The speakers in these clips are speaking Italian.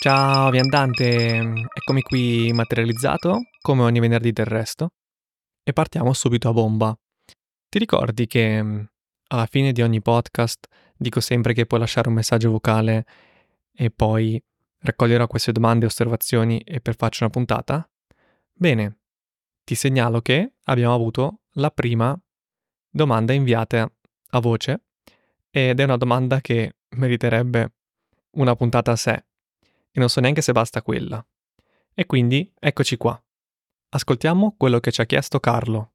Ciao viandante, eccomi qui materializzato, come ogni venerdì del resto, e partiamo subito a bomba. Ti ricordi che mm, alla fine di ogni podcast dico sempre che puoi lasciare un messaggio vocale e poi raccoglierò queste domande e osservazioni e per farci una puntata? Bene, ti segnalo che abbiamo avuto la prima domanda inviata a voce ed è una domanda che meriterebbe una puntata a sé e non so neanche se basta quella. E quindi eccoci qua. Ascoltiamo quello che ci ha chiesto Carlo.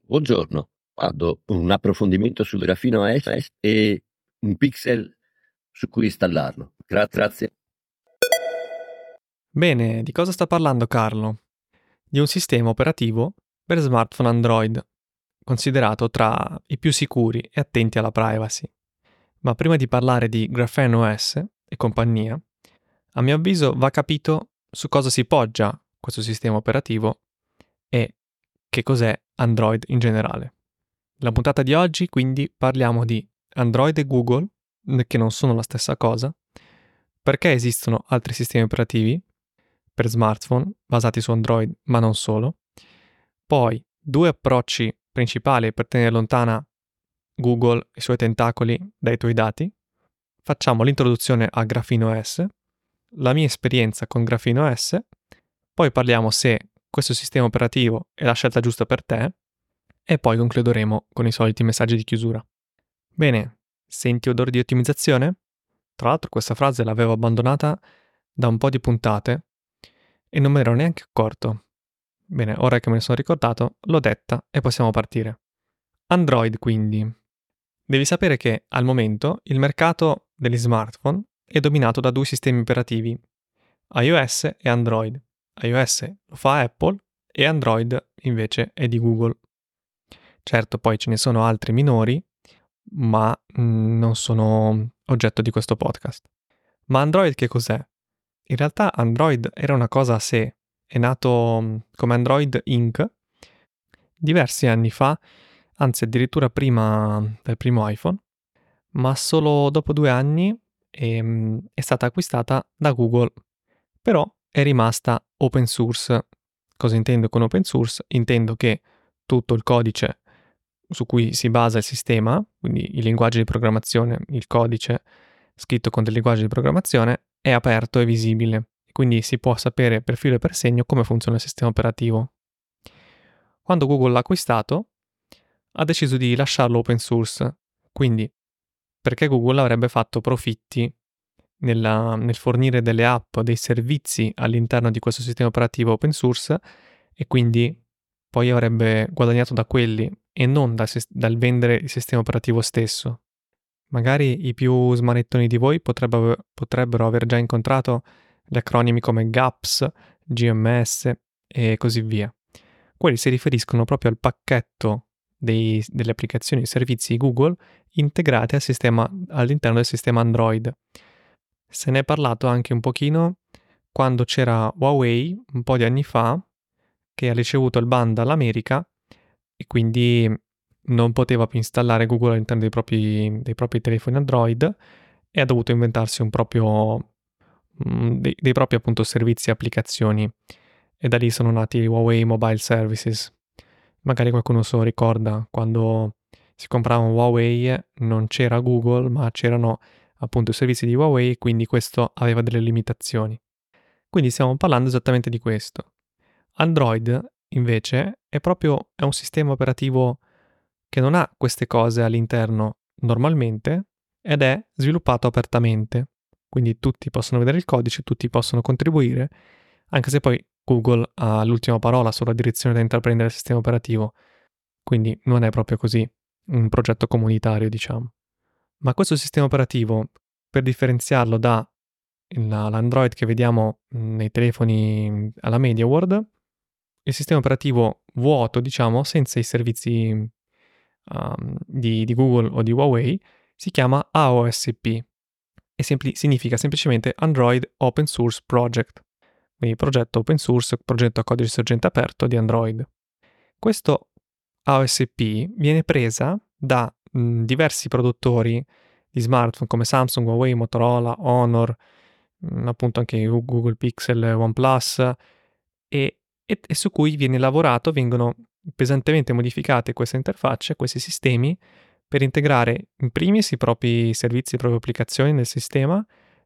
Buongiorno, guardo un approfondimento sul grafino AS e un pixel su cui installarlo. Gra- grazie. Bene, di cosa sta parlando Carlo? Di un sistema operativo per smartphone Android, considerato tra i più sicuri e attenti alla privacy. Ma prima di parlare di Graphene OS e compagnia, a mio avviso va capito su cosa si poggia questo sistema operativo e che cos'è Android in generale. La puntata di oggi quindi parliamo di Android e Google, che non sono la stessa cosa, perché esistono altri sistemi operativi per smartphone basati su Android, ma non solo. Poi due approcci principali per tenere lontana Google e i suoi tentacoli dai tuoi dati. Facciamo l'introduzione a Grafino S, la mia esperienza con Grafino S, poi parliamo se questo sistema operativo è la scelta giusta per te e poi concluderemo con i soliti messaggi di chiusura. Bene, senti odore di ottimizzazione? Tra l'altro questa frase l'avevo abbandonata da un po' di puntate e non me ne ero neanche accorto. Bene, ora che me ne sono ricordato, l'ho detta e possiamo partire. Android quindi. Devi sapere che al momento il mercato degli smartphone è dominato da due sistemi operativi, iOS e Android. iOS lo fa Apple e Android invece è di Google. Certo, poi ce ne sono altri minori, ma mm, non sono oggetto di questo podcast. Ma Android che cos'è? In realtà Android era una cosa a sé, è nato mm, come Android Inc. diversi anni fa, anzi addirittura prima del primo iPhone, ma solo dopo due anni è, mm, è stata acquistata da Google, però è rimasta open source. Cosa intendo con open source? Intendo che tutto il codice su cui si basa il sistema, quindi il linguaggio di programmazione, il codice scritto con del linguaggio di programmazione, è aperto e visibile, quindi si può sapere per filo e per segno come funziona il sistema operativo. Quando Google l'ha acquistato, ha deciso di lasciarlo open source, quindi perché Google avrebbe fatto profitti nella, nel fornire delle app, dei servizi all'interno di questo sistema operativo open source e quindi poi avrebbe guadagnato da quelli e non dal, dal vendere il sistema operativo stesso. Magari i più smanettoni di voi potrebbero, potrebbero aver già incontrato gli acronimi come GAPS, GMS e così via. Quelli si riferiscono proprio al pacchetto dei, delle applicazioni e servizi Google integrate sistema, all'interno del sistema Android. Se ne è parlato anche un pochino quando c'era Huawei un po' di anni fa che ha ricevuto il ban dall'America e quindi non poteva più installare Google all'interno dei propri, dei propri telefoni Android e ha dovuto inventarsi un proprio, mm, dei, dei propri appunto servizi e applicazioni e da lì sono nati Huawei Mobile Services. Magari qualcuno se lo ricorda quando si comprava un Huawei non c'era Google ma c'erano appunto i servizi di Huawei quindi questo aveva delle limitazioni. Quindi stiamo parlando esattamente di questo. Android invece è proprio è un sistema operativo che non ha queste cose all'interno normalmente ed è sviluppato apertamente. Quindi tutti possono vedere il codice, tutti possono contribuire, anche se poi Google ha l'ultima parola sulla direzione da intraprendere il sistema operativo. Quindi non è proprio così un progetto comunitario, diciamo. Ma questo sistema operativo, per differenziarlo dall'Android che vediamo nei telefoni alla MediaWorld, il sistema operativo vuoto, diciamo, senza i servizi um, di, di, Google o di Huawei, si chiama AOSP e sempli- significa semplicemente Android Open Source Project, quindi progetto open source, progetto a codice sorgente aperto di Android. Questo AOSP viene presa da mh, diversi produttori di smartphone come Samsung, Huawei, Motorola, Honor, mm, appunto anche Google Pixel, OnePlus, e, e, e su cui viene lavorato, vengono pesantemente modificate queste interfacce, questi sistemi, per integrare in primis i propri servizi, le proprie applicazioni nel sistema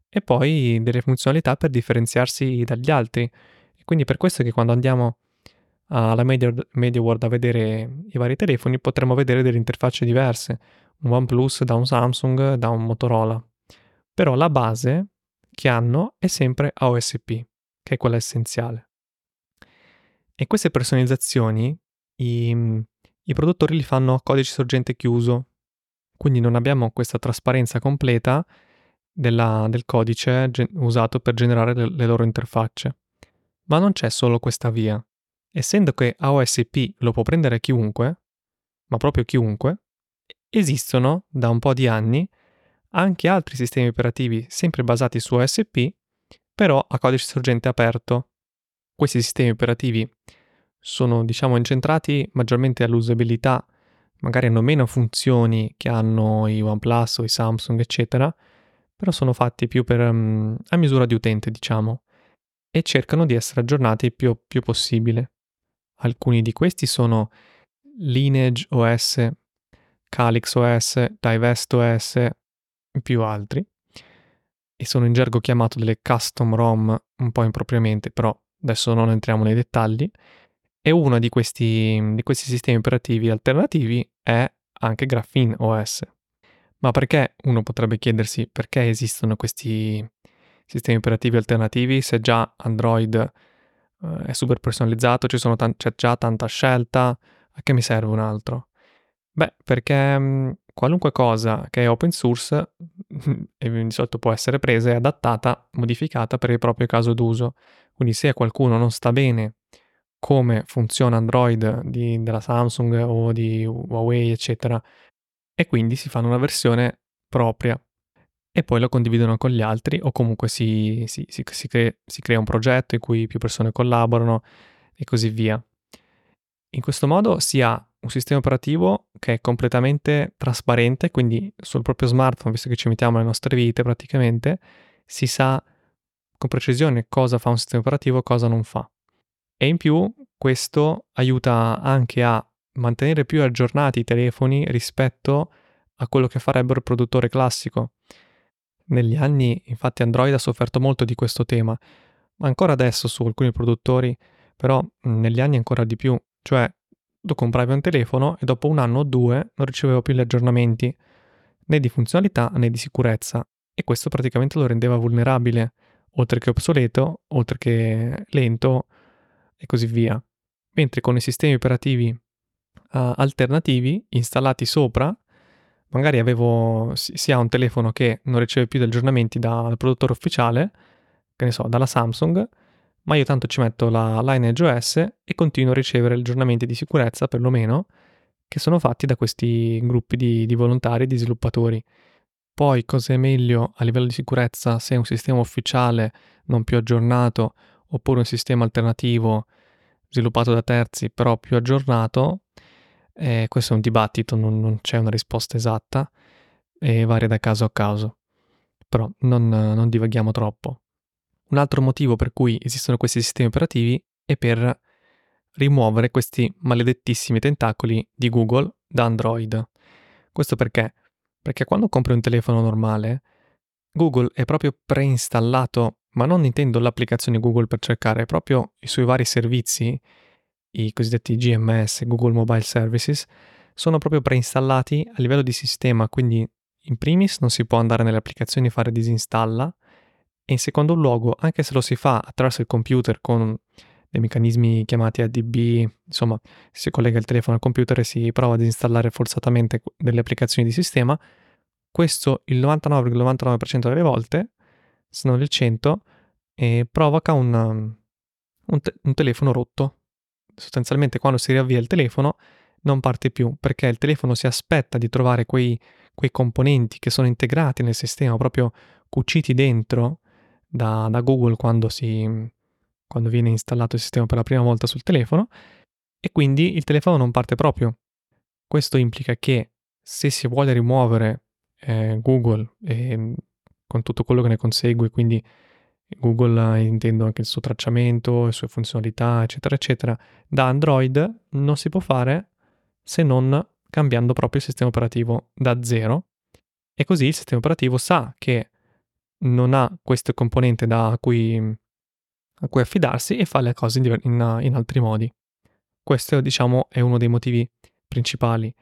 e poi delle funzionalità per differenziarsi dagli altri. E quindi per questo che quando andiamo alla Media World a vedere i vari telefoni potremo vedere delle interfacce diverse, un OnePlus da un Samsung, da un Motorola. Però la base che hanno è sempre AOSP, che è quella essenziale. E queste personalizzazioni i, i produttori li fanno a codice sorgente chiuso, quindi non abbiamo questa trasparenza completa della, del codice gen- usato per generare le, le loro interfacce. Ma non c'è solo questa via. Essendo che AOSP lo può prendere chiunque, ma proprio chiunque, esistono da un po' di anni anche altri sistemi operativi sempre basati su OSP, però a codice sorgente aperto. Questi sistemi operativi sono, diciamo, incentrati maggiormente all'usabilità, magari hanno meno funzioni che hanno i OnePlus o i Samsung, eccetera, però sono fatti più per, um, a misura di utente, diciamo, e cercano di essere aggiornati il più, più possibile. Alcuni di questi sono Lineage OS, Calyx OS, Divest OS più altri, e sono in gergo chiamato delle custom ROM un po' impropriamente, però adesso non entriamo nei dettagli, e uno di questi, di questi sistemi operativi alternativi è anche Graphene OS. Ma perché uno potrebbe chiedersi perché esistono questi sistemi operativi alternativi se già Android eh, è super personalizzato, tan- c'è già tanta scelta, a che mi serve un altro? Beh, perché mh, mm, qualunque cosa che è open source e di solito può essere presa e adattata, modificata per il proprio caso d'uso. Quindi se a qualcuno non sta bene come funziona Android di, della Samsung o di Huawei, eccetera, e quindi si fanno una versione propria e poi lo condividono con gli altri o comunque si, si, si, si crea, crea un progetto in cui più persone collaborano e così via. In questo modo si ha un sistema operativo che è completamente trasparente, quindi sul proprio smartphone, visto che ci mettiamo nelle nostre vite praticamente, si sa con precisione cosa fa un sistema operativo e cosa non fa. E in più questo aiuta anche a mantenere più aggiornati i telefoni rispetto a quello che farebbe il produttore classico. Negli anni, infatti, Android ha sofferto molto di questo tema, ma ancora adesso su alcuni produttori, però negli anni ancora di più, cioè tu compravi un telefono e dopo un anno o due non ricevevo più gli aggiornamenti, né di funzionalità né di sicurezza, e questo praticamente lo rendeva vulnerabile, oltre che obsoleto, oltre che lento e così via. Mentre con i sistemi operativi uh, alternativi installati sopra, magari avevo, si, ha un telefono che non riceve più degli aggiornamenti dal produttore ufficiale, che ne so, dalla Samsung, ma io tanto ci metto la Lineage OS e continuo a ricevere aggiornamenti di sicurezza, perlomeno, che sono fatti da questi gruppi di, di volontari di sviluppatori. Poi cosa è meglio a livello di sicurezza se è un sistema ufficiale non più aggiornato oppure un sistema alternativo sviluppato da terzi però più aggiornato, eh, questo è un dibattito, non, non, c'è una risposta esatta e varia da caso a caso. Però non, non divaghiamo troppo. Un altro motivo per cui esistono questi sistemi operativi è per rimuovere questi maledettissimi tentacoli di Google da Android. Questo perché? Perché quando compri un telefono normale, Google è proprio preinstallato ma non intendo l'applicazione Google per cercare, proprio i suoi vari servizi, i cosiddetti GMS, Google Mobile Services, sono proprio preinstallati a livello di sistema, quindi in primis non si può andare nelle applicazioni e fare disinstalla, e in secondo luogo, anche se lo si fa attraverso il computer con dei meccanismi chiamati ADB, insomma, si collega il telefono al computer e si prova a disinstallare forzatamente delle applicazioni di sistema, questo il 99,99% delle volte se non il 100, e provoca un, un, te- un telefono rotto. Sostanzialmente quando si riavvia il telefono non parte più perché il telefono si aspetta di trovare quei, quei componenti che sono integrati nel sistema, proprio cuciti dentro da, da Google quando, si, quando viene installato il sistema per la prima volta sul telefono e quindi il telefono non parte proprio. Questo implica che se si vuole rimuovere eh, Google e con tutto quello che ne consegue, quindi Google intendo anche il suo tracciamento, le sue funzionalità, eccetera, eccetera, da Android non si può fare se non cambiando proprio il sistema operativo da zero. E così il sistema operativo sa che non ha queste componenti da cui, a cui affidarsi e fa le cose in, in, in altri modi. Questo, diciamo, è uno dei motivi principali.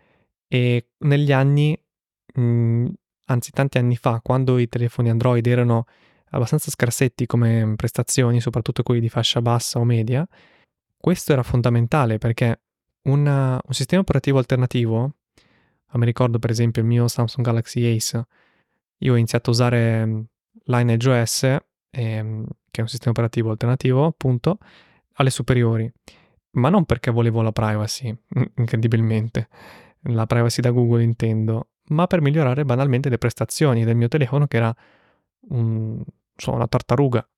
E negli anni, mh, mhmm, anzi tanti anni fa, quando i telefoni Android erano abbastanza scarsetti come prestazioni, soprattutto quelli di fascia bassa o media, questo era fondamentale perché una, un sistema operativo alternativo, mi ricordo per esempio il mio Samsung Galaxy Ace, io ho iniziato a usare mhmm, Lineage OS, ehm, che è un sistema operativo alternativo appunto, alle superiori, ma non perché volevo la privacy, incredibilmente, la privacy da Google intendo, ma per migliorare banalmente le prestazioni del mio telefono che era un, insomma, una tartaruga.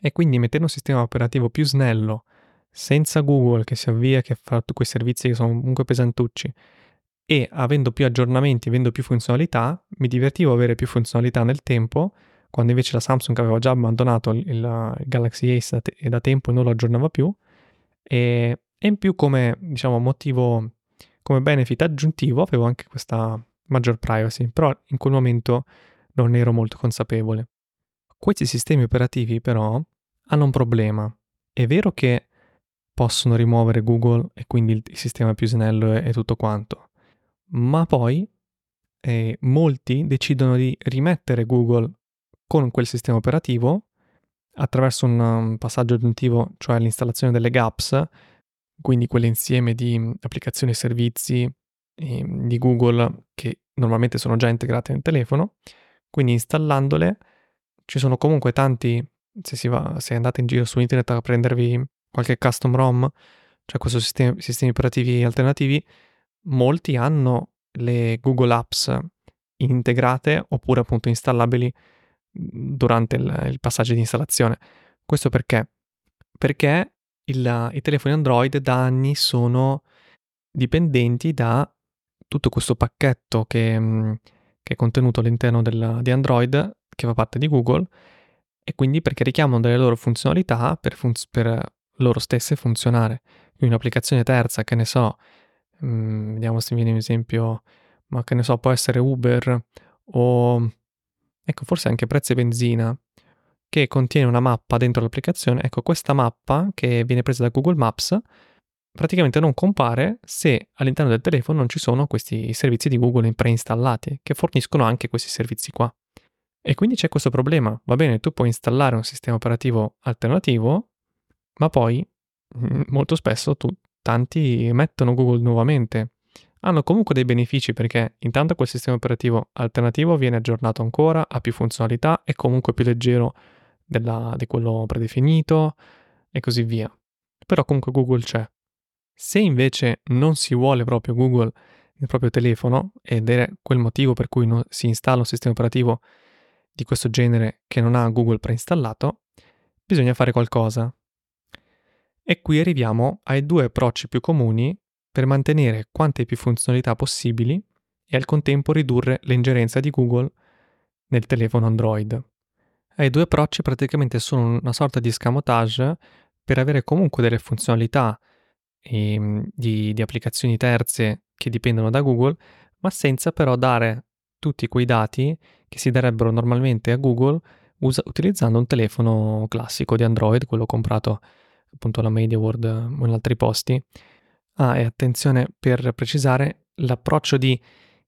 E quindi mettendo un sistema operativo più snello, senza Google che si avvia, che fa quei servizi che sono comunque pesantucci, e avendo più aggiornamenti, avendo più funzionalità, mi divertivo a avere più funzionalità nel tempo, quando invece la Samsung aveva già abbandonato il, il Galaxy Ace da, te- da tempo e non lo aggiornava più, e, e in più come, diciamo, motivo, come benefit aggiuntivo avevo anche questa maggior privacy, però in quel momento non ero molto consapevole. Questi sistemi operativi però hanno un problema. È vero che possono rimuovere Google e quindi il, sistema più snello e, tutto quanto, ma poi eh, molti decidono di rimettere Google con quel sistema operativo attraverso un um, passaggio aggiuntivo, cioè l'installazione delle GApps, quindi quell'insieme di applicazioni e servizi eh, di Google che normalmente sono già integrate nel telefono, quindi installandole ci sono comunque tanti, se, si va, se andate in giro su internet a prendervi qualche custom ROM, cioè questo sistema, sistemi operativi alternativi, molti hanno le Google Apps integrate oppure appunto installabili durante il, il passaggio di installazione. Questo perché? Perché il, i telefoni Android da anni sono dipendenti da tutto questo pacchetto che, che è contenuto all'interno del, di Android, che fa parte di Google, e quindi perché richiamano delle loro funzionalità per, fun- per loro stesse funzionare. Quindi un'applicazione terza, che ne so, mh, mhmm, vediamo se mi viene un esempio, ma che ne so, può essere Uber o ecco forse anche prezzo e benzina, che contiene una mappa dentro l'applicazione. Ecco, questa mappa che viene presa da Google Maps praticamente non compare se all'interno del telefono non ci sono questi servizi di Google preinstallati che forniscono anche questi servizi qua. E quindi c'è questo problema. Va bene, tu puoi installare un sistema operativo alternativo, ma poi mm, molto spesso tu, tanti mettono Google nuovamente. Hanno comunque dei benefici perché intanto quel sistema operativo alternativo viene aggiornato ancora, ha più funzionalità, è comunque più leggero della, di quello predefinito e così via. Però comunque Google c'è. Se invece non si vuole proprio Google nel proprio telefono, ed è quel motivo per cui si installa un sistema operativo di questo genere che non ha Google preinstallato, bisogna fare qualcosa. E qui arriviamo ai due approcci più comuni per mantenere quante più funzionalità possibili e al contempo ridurre l'ingerenza di Google nel telefono Android. I due approcci praticamente sono una sorta di scamotage per avere comunque delle funzionalità e, di, di applicazioni terze che dipendono da Google, ma senza però dare tutti quei dati che si darebbero normalmente a Google usa, utilizzando un telefono classico di Android, quello comprato appunto alla MediaWorld o in altri posti. Ah, e attenzione per precisare l'approccio di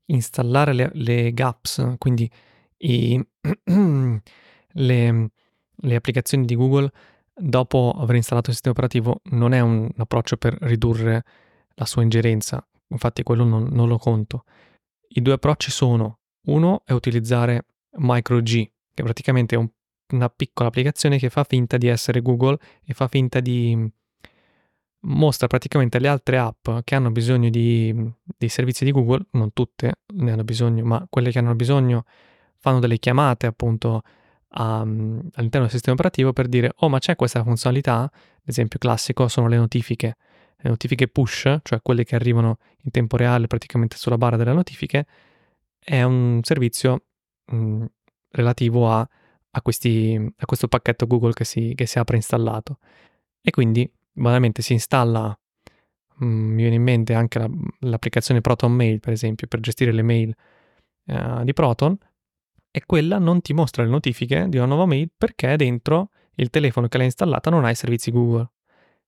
installare le, le GApps, quindi i, le, le applicazioni di Google dopo aver installato il sistema operativo non è un approccio per ridurre la sua ingerenza, infatti quello non, non lo conto. I due approcci sono, uno è utilizzare MicroG, che praticamente è un, una piccola applicazione che fa finta di essere Google e fa finta di mostra praticamente le altre app che hanno bisogno di, dei servizi di Google, non tutte ne hanno bisogno, ma quelle che hanno bisogno fanno delle chiamate appunto a, all'interno del sistema operativo per dire oh ma c'è questa funzionalità, l'esempio classico sono le notifiche, le notifiche push, cioè quelle che arrivano in tempo reale praticamente sulla barra delle notifiche, è un servizio mh, relativo a a, questi, a questo pacchetto Google che si, che si ha preinstallato. E quindi banalmente si installa, mh, mm, mi viene in mente anche la, l'applicazione Proton Mail, per esempio, per gestire le mail uh, di Proton, e quella non ti mostra le notifiche di una nuova mail perché dentro il telefono che l'hai installata non ha i servizi Google.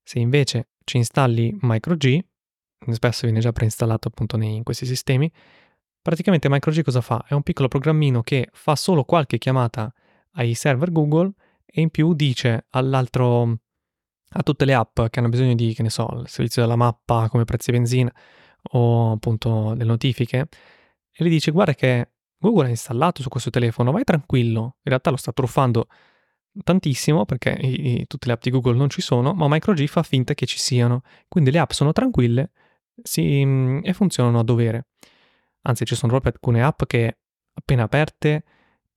Se invece ci installi MicroG, spesso viene già preinstallato appunto in questi sistemi, praticamente MicroG cosa fa? È un piccolo programmino che fa solo qualche chiamata ai server Google e in più dice all'altro a tutte le app che hanno bisogno di, che ne so, il servizio della mappa come prezzi benzina o appunto le notifiche e gli dice guarda che Google è installato su questo telefono, vai tranquillo, in realtà lo sta truffando tantissimo perché i, i, tutte le app di Google non ci sono, ma MicroG fa finta che ci siano, quindi le app sono tranquille si, mm, e funzionano a dovere. Anzi, ci sono proprio alcune app che appena aperte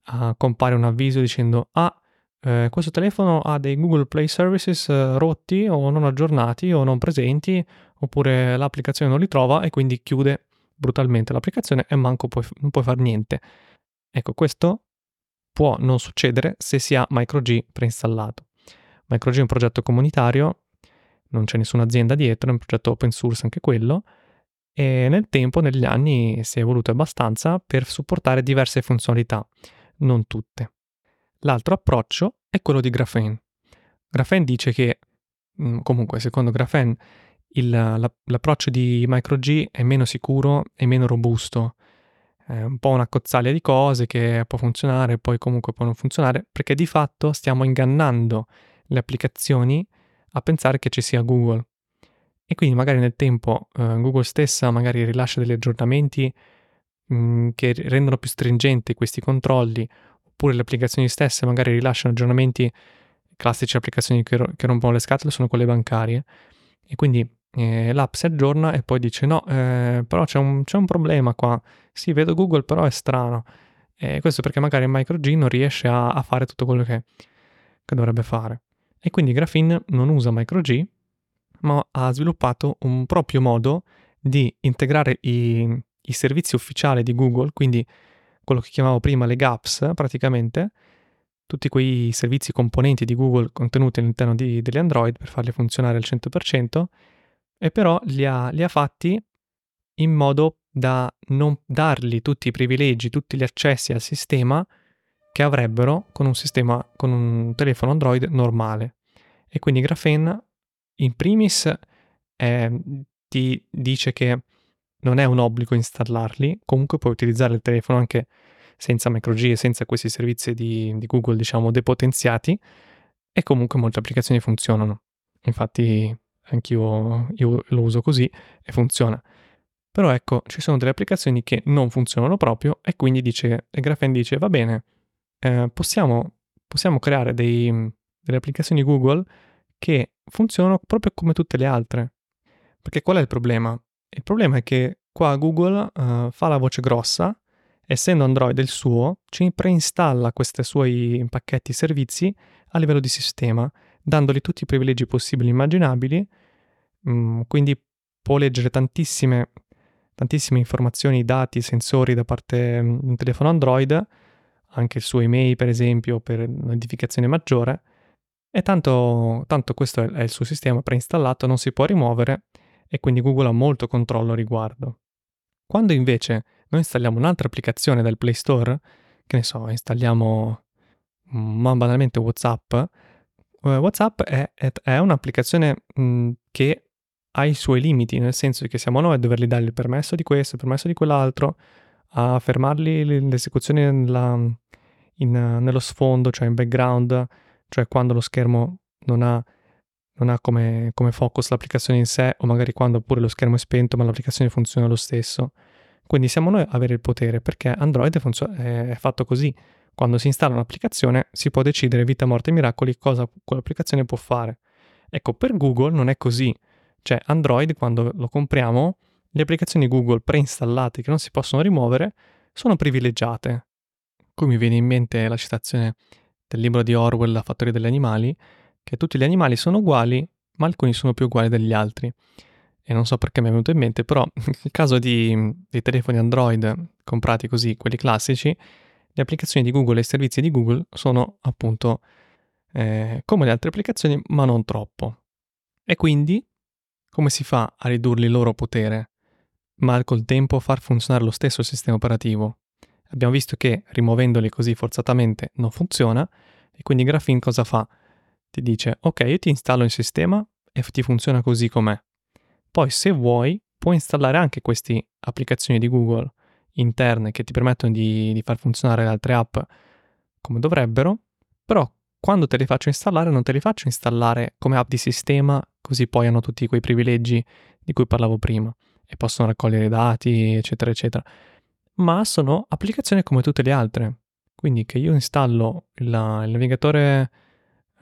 uh, compare un avviso dicendo ah, eh, questo telefono ha dei Google Play Services eh, rotti o non aggiornati o non presenti, oppure l'applicazione non li trova e quindi chiude brutalmente l'applicazione e manco puoi, non puoi fare niente. Ecco, questo può non succedere se si ha MicroG preinstallato. MicroG è un progetto comunitario, non c'è nessuna azienda dietro, è un progetto open source anche quello, e nel tempo, negli anni, si è evoluto abbastanza per supportare diverse funzionalità, non tutte. L'altro approccio è quello di Graphene. Graphene dice che, comunque, secondo Graphene, il, l'approccio di MicroG è meno sicuro e meno robusto. È un po' una cozzaglia di cose che può funzionare poi comunque può non funzionare, perché di fatto stiamo ingannando le applicazioni a pensare che ci sia Google. E quindi magari nel tempo eh, Google stessa magari rilascia degli aggiornamenti mh, mm, che rendono più stringenti questi controlli, oppure le applicazioni stesse magari rilasciano aggiornamenti, classici applicazioni che, ro- che rompono le scatole sono quelle bancarie, e quindi eh, l'app si aggiorna e poi dice no, eh, però c'è un, c'è un, problema qua, sì vedo Google però è strano, e questo perché magari MicroG non riesce a, a fare tutto quello che, che, dovrebbe fare. E quindi Graphene non usa MicroG, ma ha sviluppato un proprio modo di integrare i, i servizi ufficiali di Google, quindi quello che chiamavo prima le gaps praticamente, tutti quei servizi componenti di Google contenuti all'interno di, degli Android per farli funzionare al 100%, e però li ha, li ha fatti in modo da non dargli tutti i privilegi, tutti gli accessi al sistema che avrebbero con un sistema, con un telefono Android normale. E quindi Graphene in primis eh, ti dice che non è un obbligo installarli, comunque puoi utilizzare il telefono anche senza MicroG e senza questi servizi di, di Google, diciamo, depotenziati, e comunque molte applicazioni funzionano. Infatti anch'io io lo uso così e funziona. Però ecco, ci sono delle applicazioni che non funzionano proprio e quindi dice, e Graphene dice, va bene, eh, possiamo, possiamo, creare dei, delle applicazioni Google che funzionano proprio come tutte le altre. Perché qual è il problema? Il problema è che qua Google uh, fa la voce grossa, essendo Android il suo, ci preinstalla questi suoi pacchetti servizi a livello di sistema dandogli tutti i privilegi possibili e immaginabili, mm, quindi può leggere tantissime, tantissime informazioni, dati, sensori da parte di un telefono Android, anche il suo email per esempio per notificazione maggiore, e tanto, tanto questo è il suo sistema preinstallato, non si può rimuovere e quindi Google ha molto controllo a riguardo. Quando invece noi installiamo un'altra applicazione dal Play Store, che ne so, installiamo mm, ma banalmente WhatsApp, WhatsApp è, è, è un'applicazione mh, che ha i suoi limiti, nel senso che siamo noi a dovergli dare il permesso di questo, il permesso di quell'altro, a fermargli l'esecuzione nella, in, nello sfondo, cioè in background, cioè quando lo schermo non ha, non ha come, come, focus l'applicazione in sé, o magari quando pure lo schermo è spento ma l'applicazione funziona lo stesso. Quindi siamo noi a avere il potere, perché Android funziona, è fatto così. Quando si installa un'applicazione si può decidere vita, morte e miracoli cosa quell'applicazione può fare. Ecco, per Google non è così. Cioè, Android, quando lo compriamo, le applicazioni Google preinstallate che non si possono rimuovere sono privilegiate. Qui mi viene in mente la citazione del libro di Orwell, La fattoria degli animali, che tutti gli animali sono uguali, ma alcuni sono più uguali degli altri. E non so perché mi è venuto in mente, però nel caso di, dei telefoni Android comprati così, quelli classici, le applicazioni di Google e i servizi di Google sono appunto eh, come le altre applicazioni, ma non troppo. E quindi come si fa a ridurli il loro potere, ma col tempo far funzionare lo stesso sistema operativo? Abbiamo visto che rimuovendoli così forzatamente non funziona e quindi Graphene cosa fa? Ti dice ok, io ti installo il sistema e ti funziona così com'è. Poi se vuoi puoi installare anche queste applicazioni di Google interne che ti permettono di, di far funzionare le altre app come dovrebbero, però quando te le faccio installare non te le faccio installare come app di sistema, così poi hanno tutti quei privilegi di cui parlavo prima e possono raccogliere dati, eccetera, eccetera. Ma sono applicazioni come tutte le altre. Quindi che io installo il, il navigatore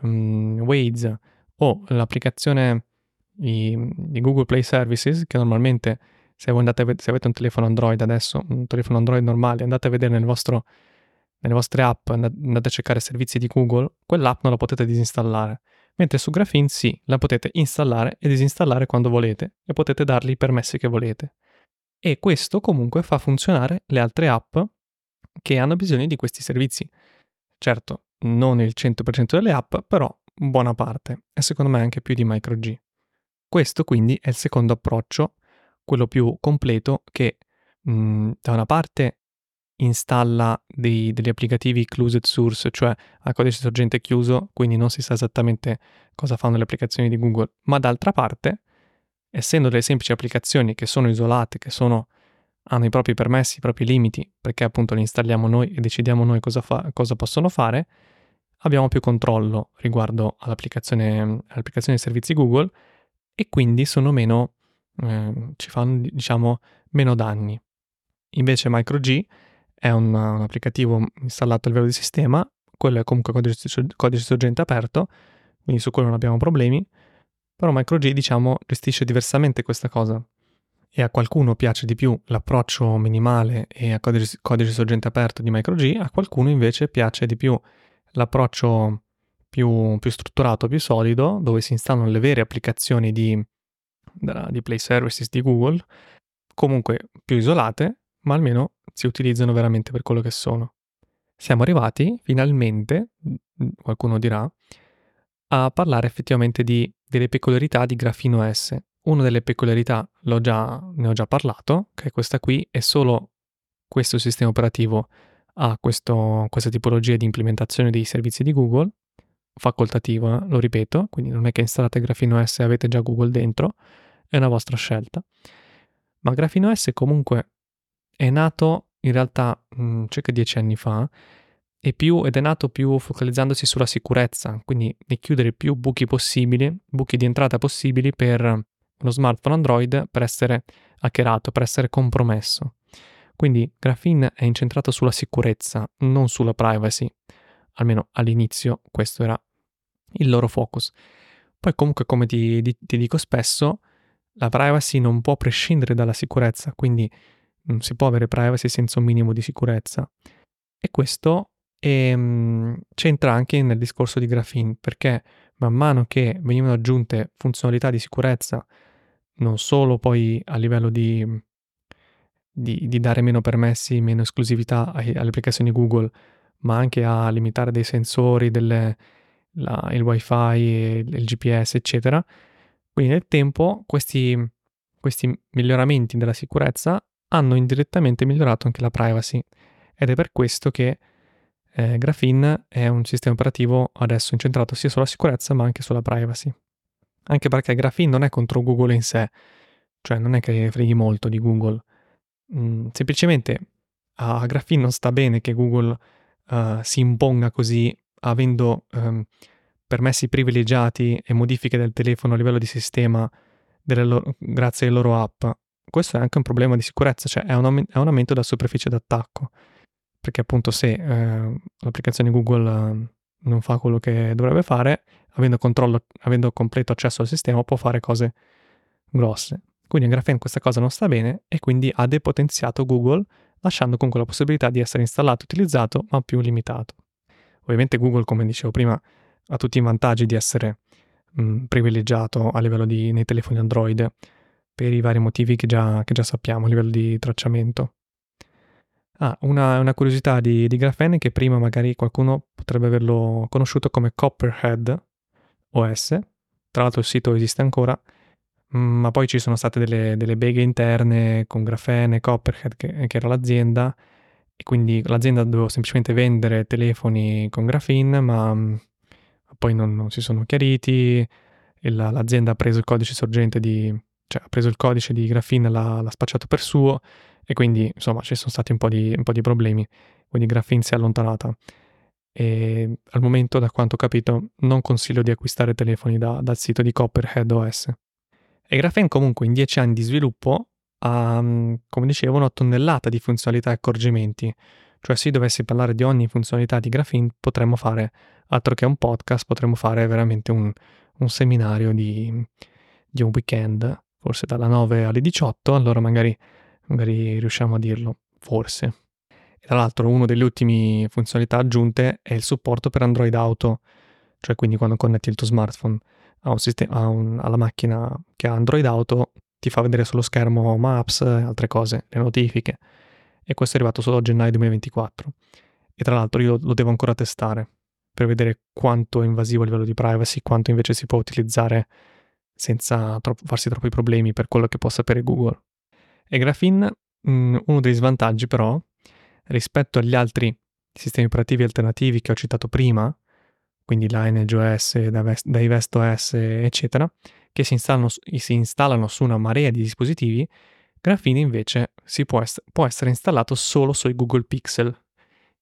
um, Waze o l'applicazione di, di, Google Play Services, che normalmente se, andate, se avete un telefono Android adesso, un telefono Android normale, andate a vedere nel vostro nelle vostre app andate a cercare servizi di Google, quell'app non la potete disinstallare. Mentre su Graphene sì, la potete installare e disinstallare quando volete e potete dargli i permessi che volete. E questo comunque fa funzionare le altre app che hanno bisogno di questi servizi. Certo, non il 100% delle app, però buona parte, e secondo me anche più di MicroG. Questo quindi è il secondo approccio, quello più completo, che mh, da una parte installa dei, degli applicativi closed source, cioè a codice sorgente chiuso, quindi non si sa esattamente cosa fanno le applicazioni di Google, ma d'altra parte, essendo delle semplici applicazioni che sono isolate, che sono, hanno i propri permessi, i propri limiti, perché appunto le installiamo noi e decidiamo noi cosa, fa, cosa possono fare, abbiamo più controllo riguardo all'applicazione, all'applicazione dei servizi Google e quindi sono meno, eh, ci fanno diciamo meno danni. Invece MicroG è un, un applicativo installato a livello di sistema, quello è comunque codice, sorgente aperto, quindi su quello non abbiamo problemi, però MicroG diciamo gestisce diversamente questa cosa e a qualcuno piace di più l'approccio minimale e a codice, codice sorgente aperto di MicroG, a qualcuno invece piace di più l'approccio più, più strutturato, più solido, dove si installano le vere applicazioni di, di Play Services di Google, comunque più isolate, ma almeno si utilizzano veramente per quello che sono. Siamo arrivati finalmente, qualcuno dirà, a parlare effettivamente di, delle peculiarità di Grafino S. Una delle peculiarità, già, ne ho già parlato, che è questa qui, è solo questo sistema operativo ha questo, questa tipologia di implementazione dei servizi di Google, facoltativa, lo ripeto, quindi non è che installate Grafino S e avete già Google dentro, è una vostra scelta. Ma Grafino S comunque è nato in realtà mh, mm, circa dieci anni fa più, ed è nato più focalizzandosi sulla sicurezza, quindi di chiudere più buchi possibili, buchi di entrata possibili per uno smartphone Android per essere hackerato, per essere compromesso. Quindi Graphene è incentrato sulla sicurezza, non sulla privacy. Almeno all'inizio questo era il loro focus. Poi comunque, come ti, ti dico spesso, la privacy non può prescindere dalla sicurezza, quindi non si può avere privacy senza un minimo di sicurezza. E questo ehm, c'entra anche nel discorso di Graphene, perché man mano che venivano aggiunte funzionalità di sicurezza, non solo poi a livello di, di, di dare meno permessi, meno esclusività alle applicazioni Google, ma anche a limitare dei sensori, delle, la, il wifi, il GPS, eccetera. Quindi nel tempo questi, questi miglioramenti della sicurezza hanno indirettamente migliorato anche la privacy ed è per questo che eh, Graphene è un sistema operativo adesso incentrato sia sulla sicurezza ma anche sulla privacy. Anche perché Graphene non è contro Google in sé, cioè non è che freghi molto di Google. Mm, semplicemente a Graphene non sta bene che Google uh, si imponga così avendo um, permessi privilegiati e modifiche del telefono a livello di sistema loro, grazie alle loro app questo è anche un problema di sicurezza, cioè è un, è un aumento della superficie d'attacco, perché appunto se eh, l'applicazione Google eh, non fa quello che dovrebbe fare, avendo, avendo completo accesso al sistema può fare cose grosse. Quindi a Graphene questa cosa non sta bene e quindi ha depotenziato Google, lasciando comunque la possibilità di essere installato e utilizzato, ma più limitato. Ovviamente Google, come dicevo prima, ha tutti i vantaggi di essere mh, privilegiato a livello di, nei telefoni Android, per i vari motivi che già, che già sappiamo a livello di tracciamento. Ah, una, una curiosità di, di Graphene che prima magari qualcuno potrebbe averlo conosciuto come Copperhead OS. Tra l'altro il sito esiste ancora, ma poi ci sono state delle, delle beghe interne con Graphene, Copperhead, che, che, era l'azienda, e quindi l'azienda doveva semplicemente vendere telefoni con Graphene, ma, ma poi non, non, si sono chiariti, la, l'azienda ha preso il codice sorgente di... cioè ha preso il codice di e l'ha, l'ha spacciato per suo, e quindi insomma ci sono stati un po' di, un po di problemi, quindi Graphene si è allontanata. E al momento, da quanto ho capito, non consiglio di acquistare telefoni da, dal sito di Copperhead OS. E Graphene comunque in 10 anni di sviluppo ha, come dicevo, una tonnellata di funzionalità e accorgimenti. Cioè se dovessi parlare di ogni funzionalità di Graphene potremmo fare altro che un podcast, potremmo fare veramente un, un seminario di, di un weekend, forse dalla 9 alle 18, allora magari magari riusciamo a dirlo, forse. E tra l'altro una delle ultime funzionalità aggiunte è il supporto per Android Auto, cioè quindi quando connetti il tuo smartphone a sistema, a un, alla macchina che ha Android Auto ti fa vedere sullo schermo Maps e altre cose, le notifiche. E questo è arrivato solo a gennaio 2024. E tra l'altro io lo devo ancora testare per vedere quanto è invasivo a livello di privacy, quanto invece si può utilizzare senza tro- farsi troppi problemi per quello che può sapere Google. E Graphene, mh, mm, uno degli svantaggi però, rispetto agli altri sistemi operativi alternativi che ho citato prima, quindi Lineage OS, Divest OS, eccetera, che si installano, si installano, su una marea di dispositivi, Graphene invece può, est- può essere installato solo sui Google Pixel,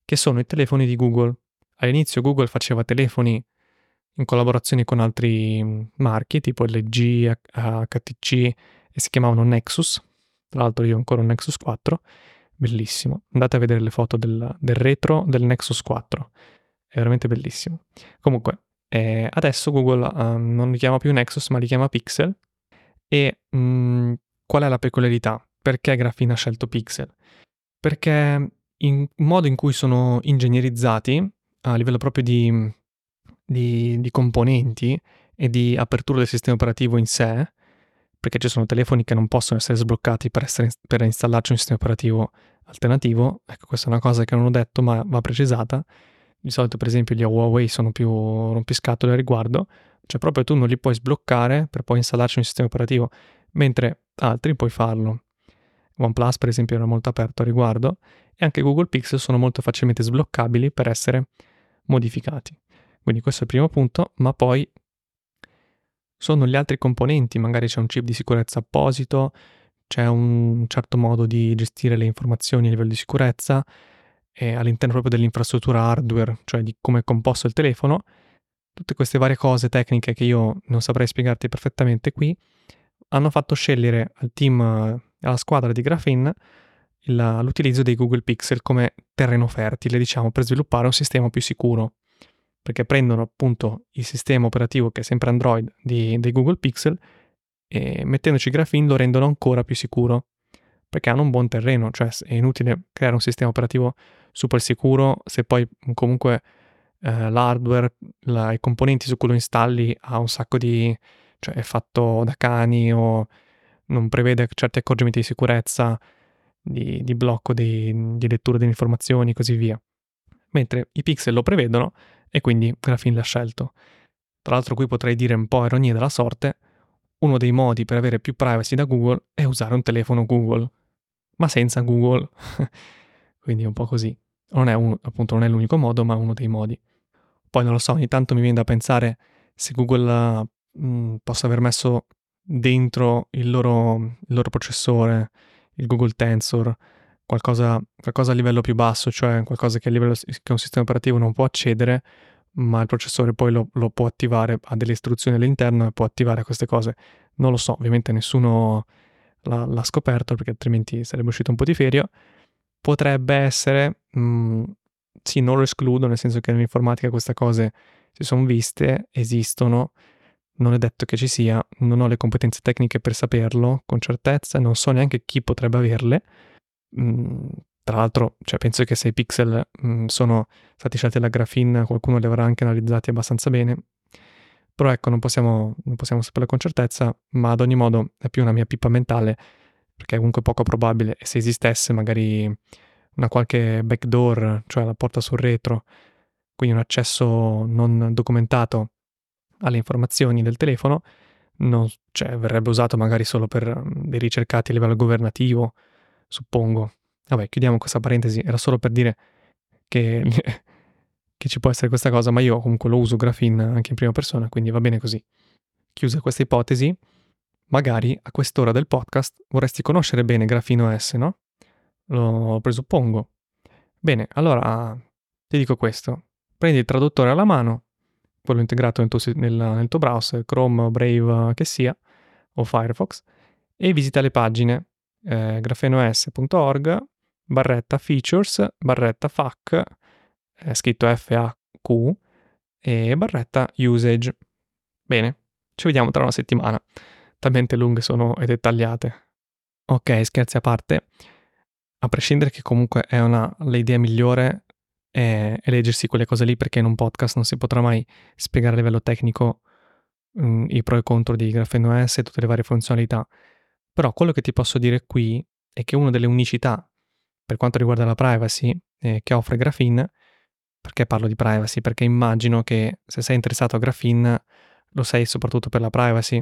che sono i telefoni di Google. All'inizio Google faceva telefoni in collaborazione con altri mm, marchi tipo LG, HTC e si chiamavano Nexus, tra l'altro io ho ancora un Nexus 4, bellissimo. Andate a vedere le foto del, del retro del Nexus 4, è veramente bellissimo. Comunque, eh, adesso Google uh, non li chiama più Nexus, ma li chiama Pixel. E mh, mm, qual è la peculiarità? Perché Graphene ha scelto Pixel? Perché il modo in cui sono ingegnerizzati a livello proprio di, di, di componenti e di apertura del sistema operativo in sé perché ci sono telefoni che non possono essere sbloccati per, essere, per installarci un sistema operativo alternativo. Ecco, questa è una cosa che non ho detto, ma va precisata. Di solito, per esempio, gli Huawei sono più rompiscatole a riguardo, cioè proprio tu non li puoi sbloccare per poi installarci un sistema operativo, mentre altri puoi farlo. OnePlus, per esempio, era molto aperto a riguardo, e anche Google Pixel sono molto facilmente sbloccabili per essere modificati. Quindi questo è il primo punto, ma poi sono gli altri componenti, magari c'è un chip di sicurezza apposito, c'è un certo modo di gestire le informazioni a livello di sicurezza e all'interno proprio dell'infrastruttura hardware, cioè di come è composto il telefono. Tutte queste varie cose tecniche che io non saprei spiegarti perfettamente qui hanno fatto scegliere al team, alla squadra di Graphene, il, l'utilizzo dei Google Pixel come terreno fertile, diciamo, per sviluppare un sistema più sicuro. Perché prendono appunto il sistema operativo che è sempre Android di, dei Google Pixel e mettendoci Graphene lo rendono ancora più sicuro perché hanno un buon terreno, cioè è inutile creare un sistema operativo super sicuro se poi comunque eh, l'hardware, la, i componenti su cui lo installi ha un sacco di... cioè è fatto da cani o non prevede certi accorgimenti di sicurezza, di, di blocco di, di lettura delle informazioni e così via. Mentre i pixel lo prevedono e quindi Graphene l'ha scelto. Tra l'altro qui potrei dire un po' ironia della sorte, uno dei modi per avere più privacy da Google è usare un telefono Google, ma senza Google. quindi è un po' così. Non è un, appunto non è l'unico modo, ma uno dei modi. Poi non lo so, ogni tanto mi viene da pensare se Google mh, mm, possa aver messo dentro il loro, il loro processore, il Google Tensor, qualcosa, qualcosa, a livello più basso, cioè qualcosa che, livello, che un sistema operativo non può accedere, ma il processore poi lo, lo, può attivare, ha delle istruzioni all'interno e può attivare queste cose. Non lo so, ovviamente nessuno l'ha, l'ha scoperto perché altrimenti sarebbe uscito un po' di ferio. Potrebbe essere, mh, mm, sì, non lo escludo, nel senso che nell'informatica queste cose si sono viste, esistono, non è detto che ci sia, non ho le competenze tecniche per saperlo con certezza, non so neanche chi potrebbe averle Mm, tra l'altro, cioè, penso che se i pixel mm, sono stati scelti da Graphene, qualcuno li avrà anche analizzati abbastanza bene. Però ecco, non possiamo, non possiamo saperlo con certezza, ma ad ogni modo è più una mia pippa mentale, perché è comunque poco probabile e se esistesse magari una qualche backdoor, cioè la porta sul retro, quindi un accesso non documentato alle informazioni del telefono, non, cioè, verrebbe usato magari solo per mm, dei ricercati a livello governativo, suppongo. Vabbè, chiudiamo questa parentesi, era solo per dire che, che ci può essere questa cosa, ma io comunque lo uso Graphene anche in prima persona, quindi va bene così. Chiusa questa ipotesi, magari a quest'ora del podcast vorresti conoscere bene Grafino S, no? Lo presuppongo. Bene, allora ti dico questo. Prendi il traduttore alla mano, quello integrato nel tuo, nel, nel tuo browser, Chrome, Brave, che sia, o Firefox, e visita le pagine eh, grafenos.org, barretta features, barretta FAQ, eh, scritto FAQ, e barretta usage. Bene, ci vediamo tra una settimana. Talmente lunghe sono e dettagliate. Ok, scherzi a parte. A prescindere che comunque è una, l'idea migliore è, è leggersi quelle cose lì perché in un podcast non si potrà mai spiegare a livello tecnico mh, mm, i pro e contro di Grafeno S e tutte le varie funzionalità. Però quello che ti posso dire qui è che una delle unicità per quanto riguarda la privacy eh, che offre Graphene, perché parlo di privacy? Perché immagino che se sei interessato a Graphene lo sei soprattutto per la privacy.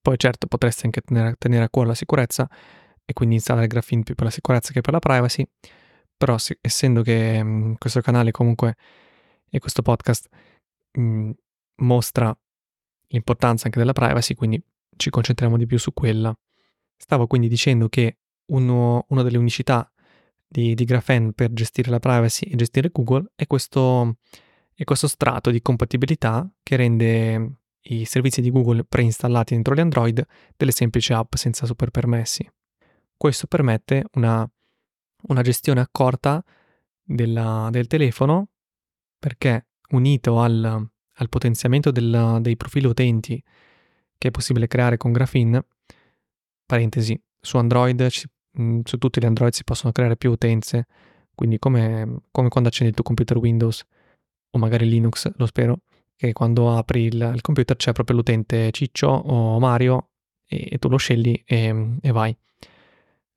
Poi certo potresti anche tenere, tenere a cuore la sicurezza e quindi installare Graphene più per la sicurezza che per la privacy, però se, essendo che mh, mm, questo canale comunque e questo podcast mh, mm, mostra l'importanza anche della privacy, quindi ci concentriamo di più su quella. Stavo quindi dicendo che uno, una delle unicità di, di Graphene per gestire la privacy e gestire Google è questo, è questo strato di compatibilità che rende i servizi di Google preinstallati dentro gli Android delle semplici app senza super permessi. Questo permette una, una gestione accorta della, del telefono perché unito al, al potenziamento del, dei profili utenti che è possibile creare con Graphene, parentesi, su Android Mm, su tutti gli Android si possono creare più utenze, quindi come, come, quando accendi il tuo computer Windows o magari Linux, lo spero, che quando apri il, il computer c'è proprio l'utente Ciccio o Mario e, e tu lo scegli e, e vai.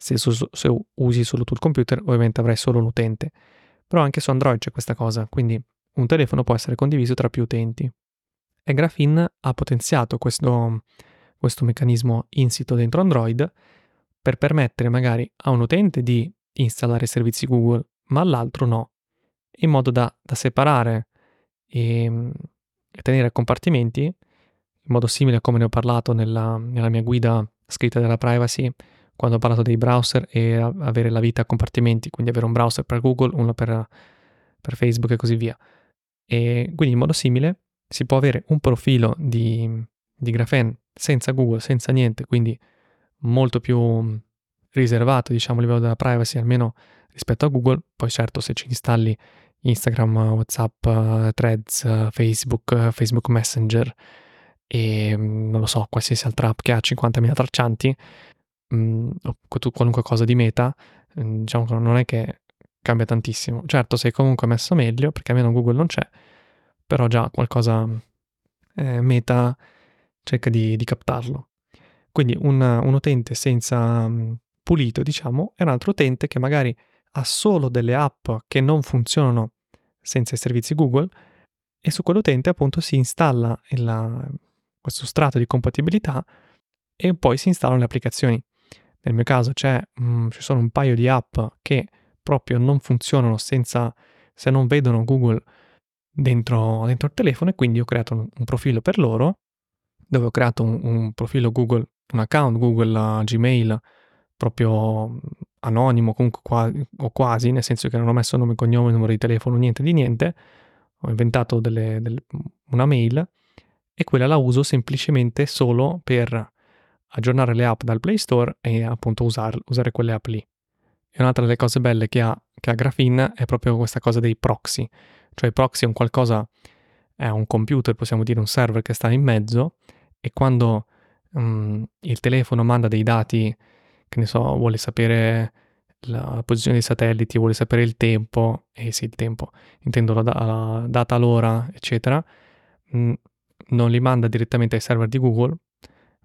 Se, su, se, usi solo tu il computer, ovviamente avrai solo un utente. Però anche su Android c'è questa cosa, quindi un telefono può essere condiviso tra più utenti. E Graphene ha potenziato questo, questo meccanismo insito dentro Android per permettere magari a un utente di installare servizi Google, ma all'altro no, in modo da, da separare e, ehm, e, tenere a compartimenti, in modo simile a come ne ho parlato nella, nella mia guida scritta della privacy, quando ho parlato dei browser e avere la vita a compartimenti, quindi avere un browser per Google, uno per, per Facebook e così via. E quindi in modo simile si può avere un profilo di, di Graphene senza Google, senza niente, quindi molto più riservato, diciamo, a livello della privacy, almeno rispetto a Google. Poi certo, se ci installi Instagram, WhatsApp, Threads, Facebook, Facebook Messenger e non lo so, qualsiasi altra app che ha 50.000 traccianti, mh, o qualunque cosa di meta, diciamo che non è che cambia tantissimo. Certo, sei comunque messo meglio, perché almeno Google non c'è, però già qualcosa eh, meta cerca di, di captarlo. Quindi un, un utente senza um, pulito, diciamo, è un altro utente che magari ha solo delle app che non funzionano senza i servizi Google e su quell'utente appunto si installa il, questo strato di compatibilità e poi si installano le applicazioni. Nel mio caso um, ci sono un paio di app che proprio non funzionano senza, se non vedono Google dentro, dentro il telefono e quindi ho creato un, un profilo per loro dove ho creato un, un profilo Google un account Google Gmail proprio anonimo comunque quasi, o quasi, nel senso che non ho messo nome, cognome, numero di telefono, niente di niente, ho inventato delle, delle, una mail e quella la uso semplicemente solo per aggiornare le app dal Play Store e appunto usar, usare quelle app lì. E un'altra delle cose belle che ha, che ha Graphene è proprio questa cosa dei proxy, cioè il proxy è un qualcosa, è un computer, possiamo dire un server che sta in mezzo e quando um, il telefono manda dei dati, che ne so, vuole sapere la posizione dei satelliti, vuole sapere il tempo, e eh sì, il tempo, intendo la, la data, l'ora, eccetera, mh, mm, non li manda direttamente ai server di Google,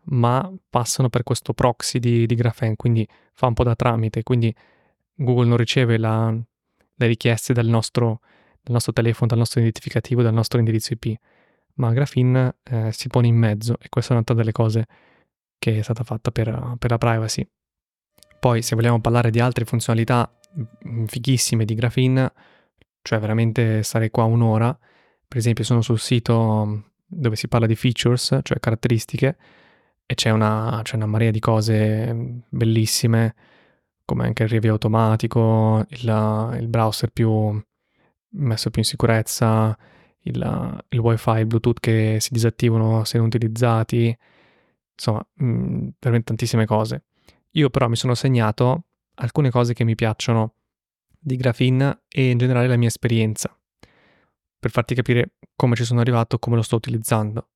ma passano per questo proxy di, di Graphene, quindi fa un po' da tramite, quindi Google non riceve la, le richieste dal nostro, dal nostro, telefono, dal nostro identificativo, dal nostro indirizzo IP, ma Graphene eh, si pone in mezzo e questa è un'altra delle cose che è stata fatta per, per la privacy. Poi se vogliamo parlare di altre funzionalità mm, fighissime di Graphene, cioè veramente stare qua un'ora, per esempio sono sul sito dove si parla di features, cioè caratteristiche, e c'è una, c'è una marea di cose bellissime, come anche il riavvio automatico, il, il browser più messo più in sicurezza, il, il wifi, il bluetooth che si disattivano se non utilizzati, insomma, mh, mm, veramente tantissime cose. Io però mi sono segnato alcune cose che mi piacciono di Graphene e in generale la mia esperienza, per farti capire come ci sono arrivato, come lo sto utilizzando.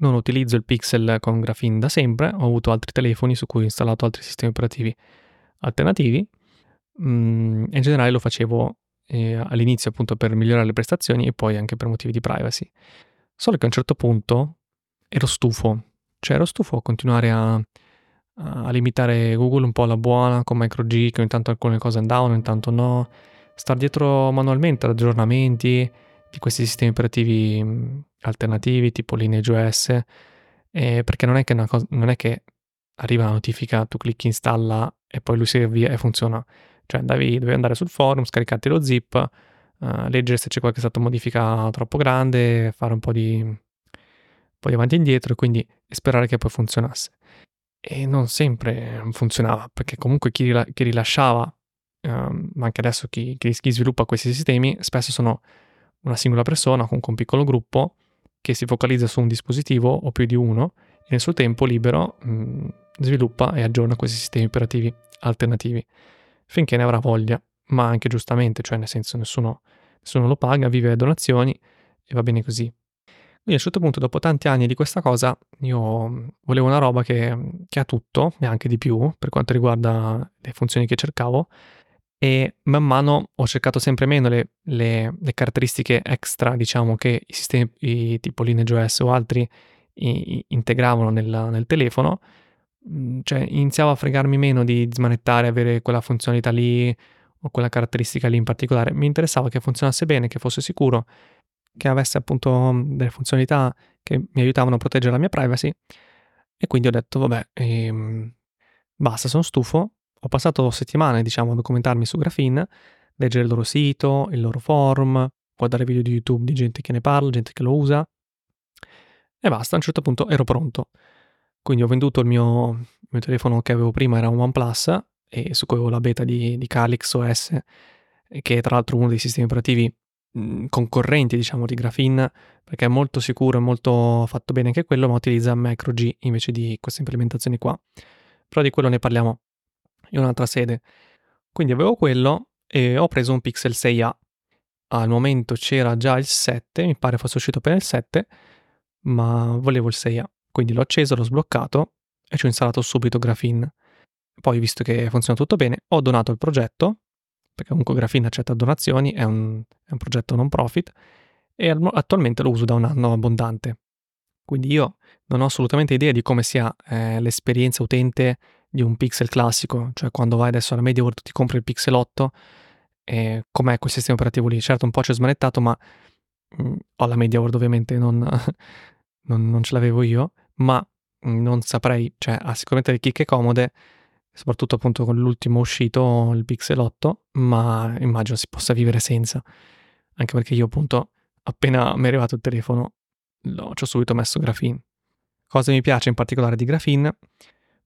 Non utilizzo il Pixel con Graphene da sempre, ho avuto altri telefoni su cui ho installato altri sistemi operativi alternativi. Mm, in generale lo facevo eh, all'inizio appunto per migliorare le prestazioni e poi anche per motivi di privacy. Solo che a un certo punto ero stufo, cioè ero stufo a continuare a, a limitare Google un po' alla buona con MicroG, che ogni tanto alcune cose andavano, ogni tanto no, star dietro manualmente ad aggiornamenti di questi sistemi operativi alternativi tipo LineageOS, eh, perché non è, che cosa, non è che arriva la notifica, tu clicchi installa e poi lui si avvia e funziona. Cioè andavi, dovevi andare sul forum, scaricarti lo zip, uh, leggere se c'è qualche stata modifica troppo grande, fare un po' di, un po' di avanti e indietro e quindi sperare che poi funzionasse. E non sempre funzionava, perché comunque chi, rila- chi rilasciava, um, ma anche adesso chi, chi sviluppa questi sistemi, spesso sono una singola persona, comunque un piccolo gruppo, che si focalizza su un dispositivo o più di uno e nel suo tempo libero mh, mm, sviluppa e aggiorna questi sistemi operativi alternativi finché ne avrà voglia, ma anche giustamente, cioè nel senso nessuno, nessuno lo paga, vive donazioni e va bene così. Quindi a un certo punto, dopo tanti anni di questa cosa, io mm, volevo una roba che, che ha tutto e anche di più per quanto riguarda le funzioni che cercavo e man mano ho cercato sempre meno le, le, le caratteristiche extra, diciamo, che i sistemi i, tipo LineageOS o altri i, integravano nel, nel telefono, mm, cioè iniziavo a fregarmi meno di smanettare, avere quella funzionalità lì o quella caratteristica lì in particolare. Mi interessava che funzionasse bene, che fosse sicuro, che avesse appunto delle funzionalità che mi aiutavano a proteggere la mia privacy. E quindi ho detto, vabbè, ehm, basta, sono stufo, ho passato settimane, diciamo, a documentarmi su Graphene, leggere il loro sito, il loro forum, guardare video di YouTube di gente che ne parla, gente che lo usa. E basta, a un certo punto ero pronto. Quindi ho venduto il mio, il mio telefono che avevo prima, era un OnePlus, e su cui avevo la beta di, di Calix OS, che è tra l'altro uno dei sistemi operativi concorrenti, diciamo, di Graphene, perché è molto sicuro e molto fatto bene anche quello, ma utilizza MicroG invece di queste implementazioni qua. Però di quello ne parliamo in un'altra sede. Quindi avevo quello e ho preso un Pixel 6a. Al momento c'era già il 7, mi pare fosse uscito per il 7, ma volevo il 6a. Quindi l'ho acceso, l'ho sbloccato e ci ho installato subito Graphene. Poi, visto che funziona tutto bene, ho donato il progetto, perché comunque Graphene accetta donazioni, è un, è un progetto non profit, e attualmente lo uso da un anno abbondante. Quindi io non ho assolutamente idea di come sia eh, l'esperienza utente di un Pixel classico, cioè quando vai adesso alla MediaWorld ti compri il Pixel 8 e com'è quel sistema operativo lì. Certo un po' c'è smanettato, ma mh, mm, ho la MediaWorld ovviamente, non, non, non, ce l'avevo io, ma mm, non saprei, cioè ha sicuramente le chicche comode, soprattutto appunto con l'ultimo uscito, il Pixel 8, ma immagino si possa vivere senza, anche perché io appunto appena mi è arrivato il telefono ci ho subito messo Graphene. Cosa mi piace in particolare di Graphene?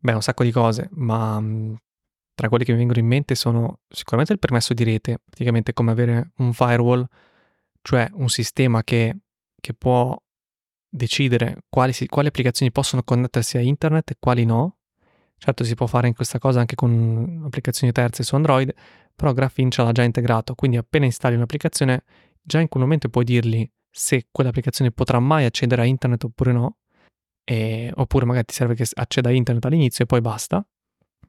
Beh, un sacco di cose, ma mhmm, tra quelle che mi vengono in mente sono sicuramente il permesso di rete, praticamente come avere un firewall, cioè un sistema che, che può decidere quali, quali applicazioni possono connettersi a internet e quali no. Certo si può fare in questa cosa anche con applicazioni terze su Android, però Graphene ce l'ha già integrato, quindi appena installi un'applicazione, già in quel momento puoi dirgli se quell'applicazione potrà mai accedere a internet oppure no, e, oppure magari ti serve che acceda a internet all'inizio e poi basta.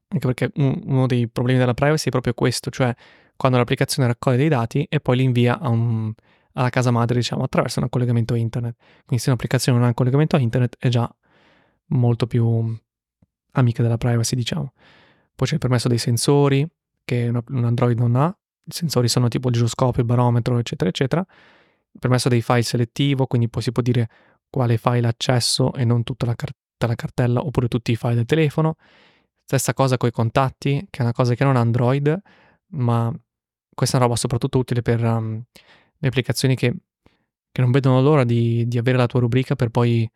Anche perché uno dei problemi della privacy è proprio questo, cioè quando l'applicazione raccoglie dei dati e poi li invia un, alla casa madre, diciamo, attraverso un collegamento internet. Quindi se un'applicazione non ha un collegamento a internet è già molto più amica della privacy, diciamo. Poi c'è il permesso dei sensori, che un Android non ha. I sensori sono tipo il giroscopio, il barometro, eccetera, eccetera. Il permesso dei file selettivo, quindi poi si può dire quale file accesso e non tutta la, car- la cartella oppure tutti i file del telefono. Stessa cosa con i contatti, che è una cosa che non ha Android, ma questa è una roba soprattutto utile per um, le applicazioni che, che, non vedono l'ora di, di, avere la tua rubrica per poi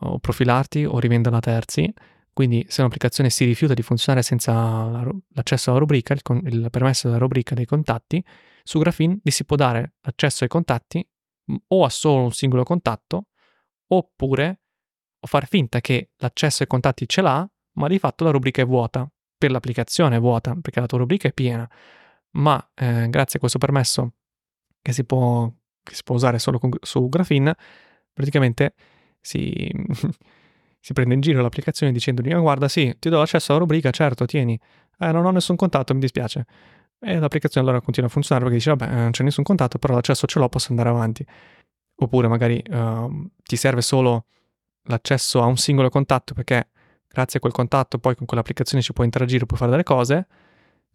o profilarti o rivenderla a terzi. Quindi se un'applicazione si rifiuta di funzionare senza la, l'accesso alla rubrica, il, il, permesso della rubrica dei contatti, su Graphene gli si può dare l'accesso ai contatti o a solo un singolo contatto, oppure far finta che l'accesso ai contatti ce l'ha, ma di fatto la rubrica è vuota, per l'applicazione è vuota, perché la tua rubrica è piena. Ma eh, grazie a questo permesso che si può, che si può usare solo con, su Graphene, praticamente si, si prende in giro l'applicazione dicendogli guarda sì, ti do accesso alla rubrica, certo, tieni. Eh, non ho nessun contatto, mi dispiace. E l'applicazione allora continua a funzionare perché dice vabbè, non c'è nessun contatto, però l'accesso ce l'ho, posso andare avanti. Oppure magari uh, ti serve solo l'accesso a un singolo contatto perché grazie a quel contatto poi con quell'applicazione ci puoi interagire, puoi fare delle cose.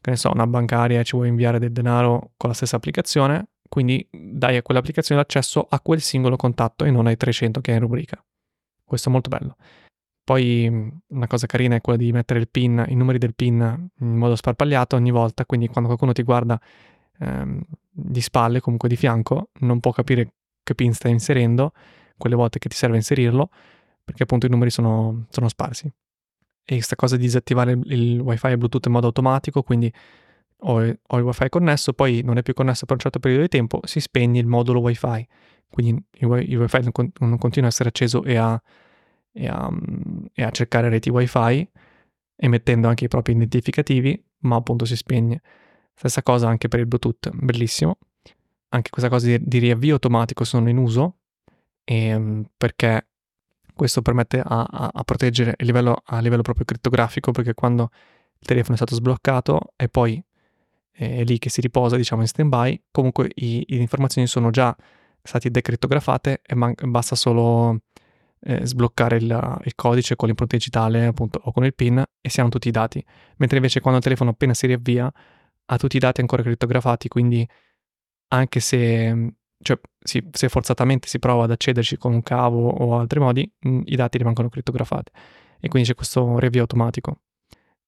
Che ne so, una bancaria ci vuoi inviare del denaro con la stessa applicazione, quindi dai a quell'applicazione l'accesso a quel singolo contatto e non ai 300 che hai in rubrica. Questo è molto bello. Poi una cosa carina è quella di mettere il pin, i numeri del pin in modo sparpagliato ogni volta, quindi quando qualcuno ti guarda ehm, di spalle, comunque di fianco, non può capire che pin stai inserendo, quelle volte che ti serve inserirlo, perché appunto i numeri sono, sono sparsi. E questa cosa di disattivare il, wifi e Bluetooth in modo automatico, quindi ho, ho, il wifi connesso, poi non è più connesso per un certo periodo di tempo, si spegne il modulo wifi. Quindi il, il wifi non, non, continua a essere acceso e a, e, a, e a, cercare reti wifi, emettendo anche i propri identificativi, ma appunto si spegne. Stessa cosa anche per il Bluetooth, bellissimo. Anche questa cosa di, di riavvio automatico sono in uso, e, ehm, perché questo permette a, a, a proteggere a livello, a livello proprio crittografico, perché quando il telefono è stato sbloccato e poi è lì che si riposa, diciamo, in stand-by. Comunque le informazioni sono già state decrittografate e man- basta solo eh, sbloccare il, il, codice con l'impronta digitale appunto o con il PIN e si hanno tutti i dati. Mentre invece quando il telefono appena si riavvia ha tutti i dati ancora crittografati, quindi anche se, cioè, si, se forzatamente si prova ad accederci con un cavo o altri modi, mh, mm, i dati rimangono crittografati. E quindi c'è questo riavvio automatico.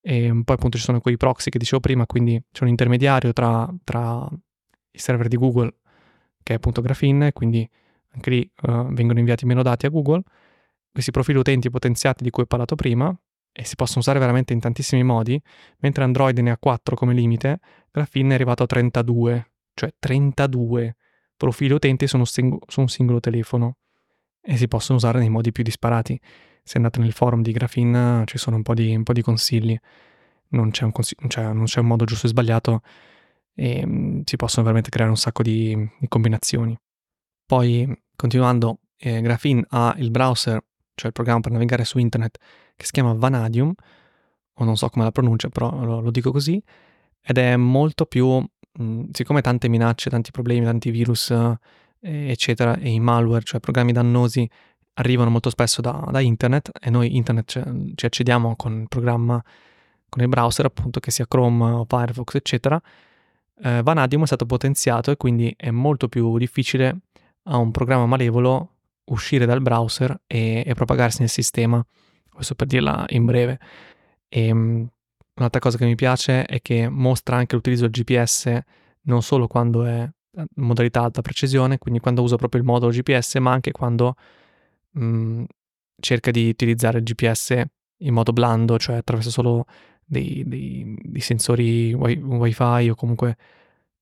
E poi appunto ci sono quei proxy che dicevo prima, quindi c'è un intermediario tra, tra i server di Google, che è appunto Graphene, quindi anche lì uh, vengono inviati meno dati a Google. Questi profili utenti potenziati di cui ho parlato prima, e si possono usare veramente in tantissimi modi, mentre Android ne ha 4 come limite, Graphene è arrivato a 32, cioè 32 profili utenti su sing- su un singolo telefono e si possono usare nei modi più disparati se andate nel forum di Graphene ci sono un po' di, un po di consigli, non c'è, un consigli cioè, non c'è, un modo giusto e sbagliato e um, si possono veramente creare un sacco di, di combinazioni. Poi, continuando, eh, Graphene ha il browser, cioè il programma per navigare su internet, che si chiama Vanadium, o non so come la pronuncia, però lo, lo dico così, ed è molto più, mm, siccome tante minacce, tanti problemi, tanti virus, eh, eccetera, e i malware, cioè programmi dannosi arrivano molto spesso da, da internet e noi internet ci, ci accediamo con il programma, con il browser appunto che sia Chrome o Firefox eccetera, eh, Vanadium è stato potenziato e quindi è molto più difficile a un programma malevolo uscire dal browser e, e propagarsi nel sistema, questo per dirla in breve. E, um, un'altra cosa che mi piace è che mostra anche l'utilizzo del GPS non solo quando è in modalità alta precisione, quindi quando uso proprio il modulo GPS, ma anche quando mh, mhmm, cerca di utilizzare il GPS in modo blando, cioè attraverso solo dei, dei, dei sensori wi- wifi o comunque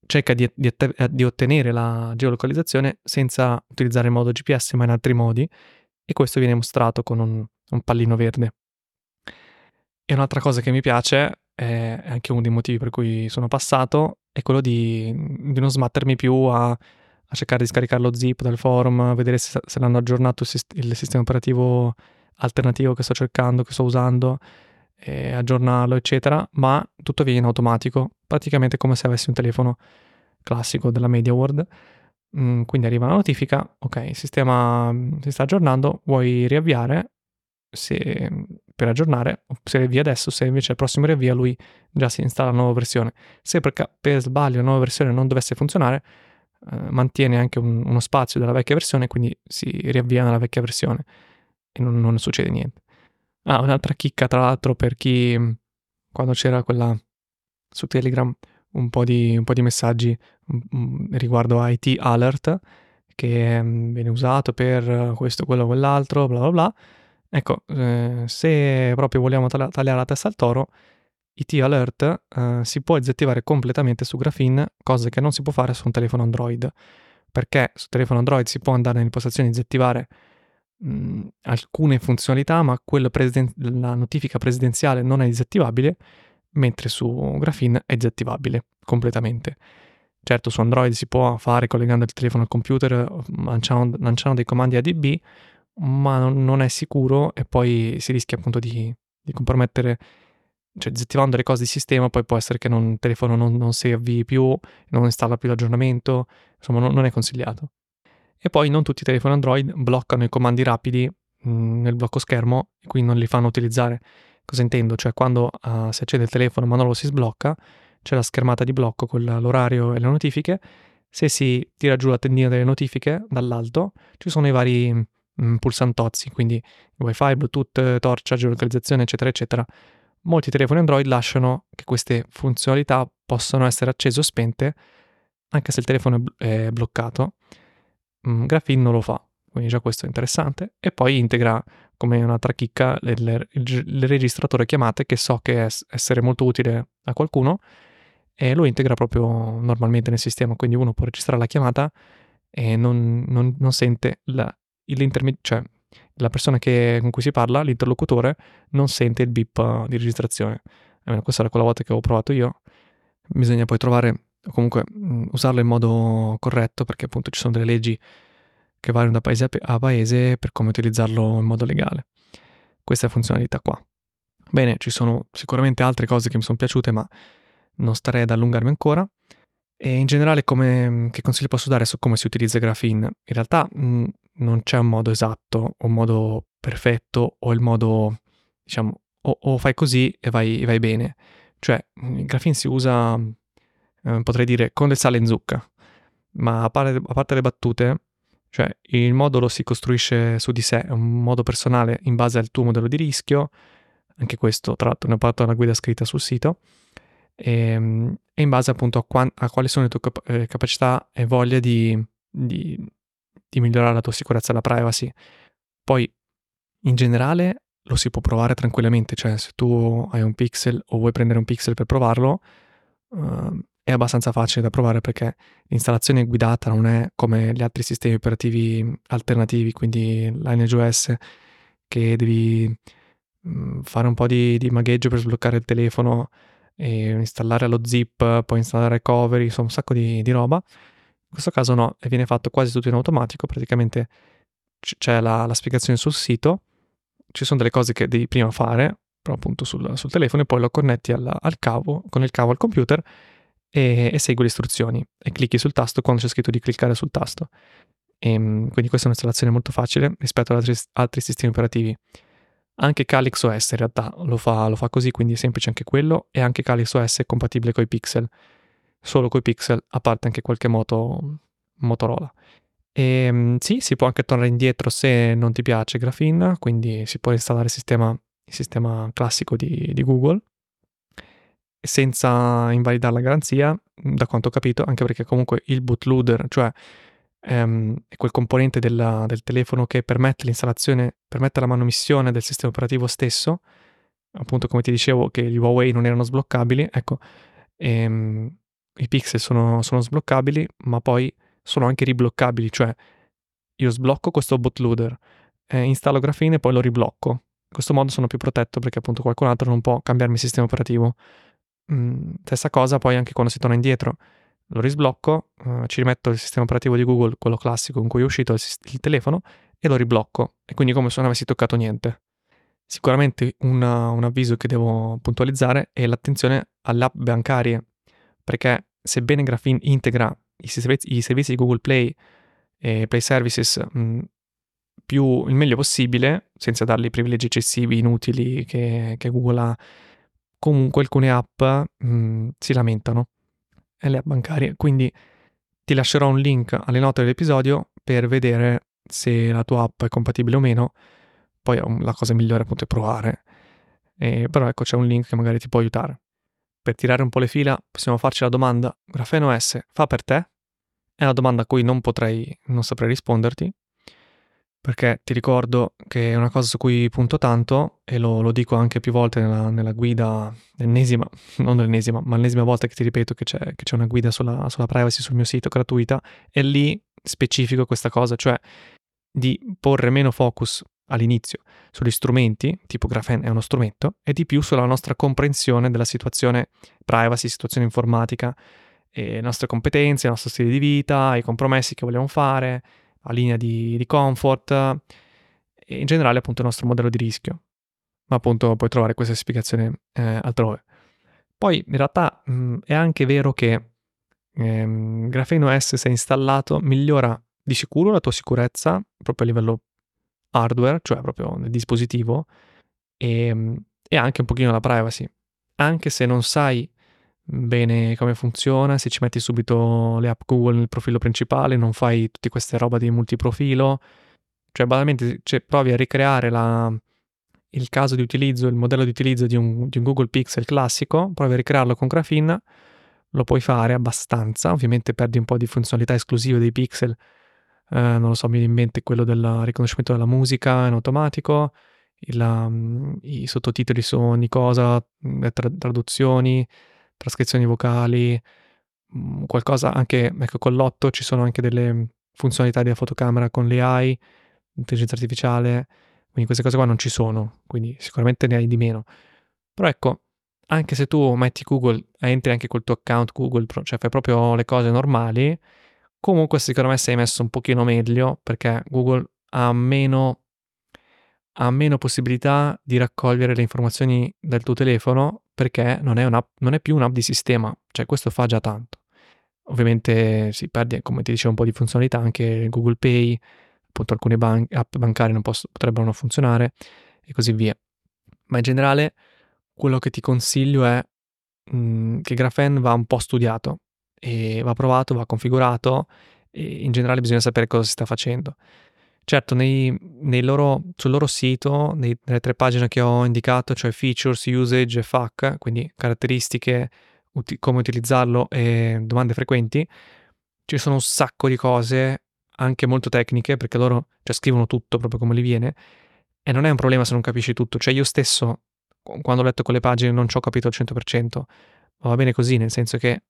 cerca di, di, di, ottenere la geolocalizzazione senza utilizzare il modo GPS ma in altri modi e questo viene mostrato con un, un pallino verde. E un'altra cosa che mi piace, è anche uno dei motivi per cui sono passato, è quello di, di non smattermi più a a cercare di scaricare lo zip dal forum, vedere se, se l'hanno aggiornato il, sist- il, sistema operativo alternativo che sto cercando, che sto usando, aggiornarlo, eccetera, ma tutto viene in automatico, praticamente come se avessi un telefono classico della MediaWorld. Mm, quindi arriva la notifica, ok, il sistema si sta aggiornando, vuoi riavviare? Se per aggiornare, se riavvia adesso, se invece al prossimo riavvia lui già si installa la nuova versione. Se per, per sbaglio la nuova versione non dovesse funzionare, eh, mantiene anche un, uno spazio della vecchia versione, quindi si riavvia nella vecchia versione e non, non succede niente. Ah, un'altra chicca tra l'altro per chi quando c'era quella su Telegram un po' di, un po di messaggi um, riguardo IT Alert che um, viene usato per questo, quello, quell'altro, bla bla bla. Ecco, eh, se proprio vogliamo tagli- tagliare la testa al toro, IT Alert eh, si può disattivare completamente su Graphene, cosa che non si può fare su un telefono Android, perché su telefono Android si può andare nelle impostazioni e disattivare mh, alcune funzionalità, ma presiden- la notifica presidenziale non è disattivabile, mentre su Graphene è disattivabile completamente. Certo, su Android si può fare collegando il telefono al computer, lanciando, lanciando dei comandi ADB, ma non, è sicuro e poi si rischia appunto di, di, compromettere, cioè disattivando le cose di sistema, poi può essere che non, il telefono non, non si avvii più, non installa più l'aggiornamento, insomma non, non è consigliato. E poi non tutti i telefoni Android bloccano i comandi rapidi mm, nel blocco schermo e quindi non li fanno utilizzare. Cosa intendo? Cioè quando uh, si accende il telefono ma non lo si sblocca, c'è la schermata di blocco con l'orario e le notifiche. Se si tira giù la tendina delle notifiche dall'alto, ci sono i vari mh, mm, pulsantozzi, quindi wifi, bluetooth, torcia, geolocalizzazione, eccetera, eccetera. Molti telefoni Android lasciano che queste funzionalità possano essere accese o spente anche se il telefono è bloccato mm, Graphene non lo fa, quindi già questo è interessante. E poi integra come un'altra chicca il, il registratore chiamate che so che è essere molto utile a qualcuno e lo integra proprio normalmente nel sistema, quindi uno può registrare la chiamata e non, non, non sente la, cioè la persona che, con cui si parla, l'interlocutore, non sente il beep di registrazione. Almeno questa era quella volta che ho provato io. Bisogna poi trovare o comunque mm, usarlo in modo corretto perché appunto ci sono delle leggi che variano da paese a paese per come utilizzarlo in modo legale. Questa è funzionalità qua. Bene, ci sono sicuramente altre cose che mi sono piaciute, ma non starei ad allungarmi ancora. E in generale, come, che consigli posso dare su come si utilizza Graphene? In realtà mh, mm, non c'è un modo esatto, un modo perfetto o il modo, diciamo, o, o fai così e vai, vai bene. Cioè, Graphene si usa eh, potrei dire con le sale in zucca, ma a parte, a parte le battute, cioè il modulo si costruisce su di sé, è un modo personale in base al tuo modello di rischio, anche questo tra l'altro ne ho parlato nella guida scritta sul sito, e, ehm, e in base appunto a, qua, a, quali sono le tue cap- eh, capacità e voglia di, di, di migliorare la tua sicurezza e la privacy. Poi in generale lo si può provare tranquillamente, cioè se tu hai un pixel o vuoi prendere un pixel per provarlo, uh, è abbastanza facile da provare perché l'installazione guidata non è come gli altri sistemi operativi alternativi, quindi LineageOS, che devi mm, fare un po' di, di magheggio per sbloccare il telefono e installare lo zip, poi installare recovery, insomma un sacco di, di roba. In questo caso no, e viene fatto quasi tutto in automatico, praticamente c- c'è la, la, spiegazione sul sito, ci sono delle cose che devi prima fare, però appunto sul, sul telefono, e poi lo connetti al, al cavo, con il cavo al computer e, e, segui le istruzioni e clicchi sul tasto quando c'è scritto di cliccare sul tasto. E, ehm, quindi questa è un'installazione molto facile rispetto ad altri, altri sistemi operativi. Anche Calyx OS in realtà lo fa, lo fa, così, quindi è semplice anche quello, e anche Calyx OS è compatibile con i pixel, solo con i pixel, a parte anche qualche moto Motorola. E ehm, sì, si può anche tornare indietro se non ti piace Graphene, quindi si può installare il sistema, il sistema classico di, di Google, senza invalidare la garanzia, da quanto ho capito, anche perché comunque il bootloader, cioè ehm, quel componente della, del telefono che permette l'installazione, permette la manomissione del sistema operativo stesso, appunto come ti dicevo che gli Huawei non erano sbloccabili, ecco, ehm, i pixel sono, sono sbloccabili, ma poi sono anche ribloccabili, cioè io sblocco questo bootloader, eh, installo Graphene e poi lo riblocco. In questo modo sono più protetto perché appunto qualcun altro non può cambiarmi il sistema operativo. Mm, stessa cosa poi anche quando si torna indietro. Lo risblocco, uh, ci rimetto il sistema operativo di Google, quello classico con cui è uscito il, il telefono, e lo riblocco. E quindi come se non avessi toccato niente. Sicuramente una, un avviso che devo puntualizzare è l'attenzione alle app bancarie, perché sebbene Graphene integra i servizi, i servizi di Google Play e Play Services mh, mm, più, il meglio possibile, senza dargli privilegi eccessivi, inutili che, che Google ha. Comunque alcune app mh, mm, si lamentano, e le app bancarie, quindi ti lascerò un link alle note dell'episodio per vedere se la tua app è compatibile o meno. Poi la cosa migliore appunto è provare. E, però ecco c'è un link che magari ti può aiutare. Per tirare un po' le fila possiamo farci la domanda Grafeno S fa per te? È una domanda a cui non potrei, non saprei risponderti, perché ti ricordo che è una cosa su cui punto tanto e lo, lo dico anche più volte nella, nella, guida, l'ennesima, non l'ennesima, ma l'ennesima volta che ti ripeto che c'è, che c'è una guida sulla, sulla privacy sul mio sito gratuita e lì specifico questa cosa, cioè di porre meno focus all'inizio sugli strumenti, tipo Graphene è uno strumento, e di più sulla nostra comprensione della situazione privacy, situazione informatica, le nostre competenze, il nostro stile di vita, i compromessi che vogliamo fare, la linea di, di comfort e in generale appunto il nostro modello di rischio. Ma appunto puoi trovare questa spiegazione eh, altrove. Poi in realtà mh, è anche vero che ehm, Grafeno S se installato migliora di sicuro la tua sicurezza proprio a livello hardware, cioè proprio nel dispositivo, e, e anche un pochino la privacy. Anche se non sai bene come funziona, se ci metti subito le app Google nel profilo principale, non fai tutte queste roba di multiprofilo, cioè banalmente cioè, provi a ricreare la, il caso di utilizzo, il modello di utilizzo di un, di un, Google Pixel classico, provi a ricrearlo con Graphene, lo puoi fare abbastanza, ovviamente perdi un po' di funzionalità esclusive dei pixel, eh, non lo so, mi viene in mente quello del riconoscimento della musica in automatico, il, um, i sottotitoli sono di cosa, le tra- traduzioni, trascrizioni vocali, mm, qualcosa anche, ecco, con l'otto ci sono anche delle funzionalità della fotocamera con l'AI, intelligenza artificiale, quindi queste cose qua non ci sono, quindi sicuramente ne hai di meno. Però ecco, anche se tu metti Google, entri anche col tuo account Google, cioè fai proprio le cose normali, comunque secondo me sei messo un pochino meglio perché Google ha meno, ha meno possibilità di raccogliere le informazioni del tuo telefono perché non è, non è più un'app di sistema, cioè questo fa già tanto. Ovviamente si perde, come ti dicevo, un po' di funzionalità, anche Google Pay, appunto alcune ban- app bancarie non posso, potrebbero non funzionare e così via. Ma in generale quello che ti consiglio è mh, mhmm, che Graphene va un po' studiato e va provato, va configurato e in generale bisogna sapere cosa si sta facendo. Certo, nei, nei loro, sul loro sito, nei, nelle tre pagine che ho indicato, cioè features, usage e FAQ, quindi caratteristiche, uti- come utilizzarlo e domande frequenti, ci sono un sacco di cose, anche molto tecniche, perché loro cioè, scrivono tutto proprio come li viene, e non è un problema se non capisci tutto. Cioè io stesso, quando ho letto quelle pagine, non ci ho capito al 100%, ma va bene così, nel senso che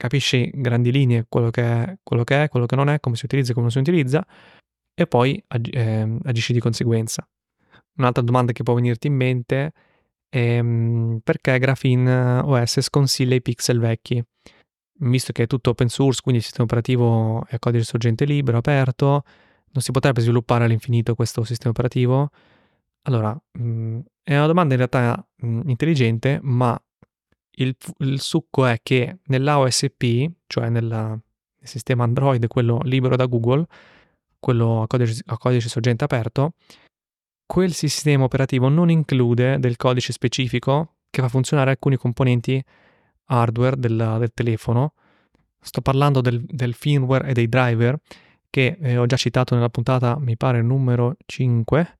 capisci grandi linee quello che è, quello che è, quello che non è, come si utilizza e come non si utilizza, e poi ag- eh, agisci di conseguenza. Un'altra domanda che può venirti in mente è mm, perché Graphene OS sconsiglia i pixel vecchi? Visto che è tutto open source, quindi il sistema operativo è codice sorgente libero, aperto, non si potrebbe sviluppare all'infinito questo sistema operativo? Allora, mh, mm, è una domanda in realtà mh, mm, intelligente, ma il, il, succo è che nell'AOSP, cioè nella, nel sistema Android, quello libero da Google, quello a codice, a codice sorgente aperto, quel sistema operativo non include del codice specifico che fa funzionare alcuni componenti hardware del, del telefono. Sto parlando del, del, firmware e dei driver che eh, ho già citato nella puntata, mi pare, numero 5,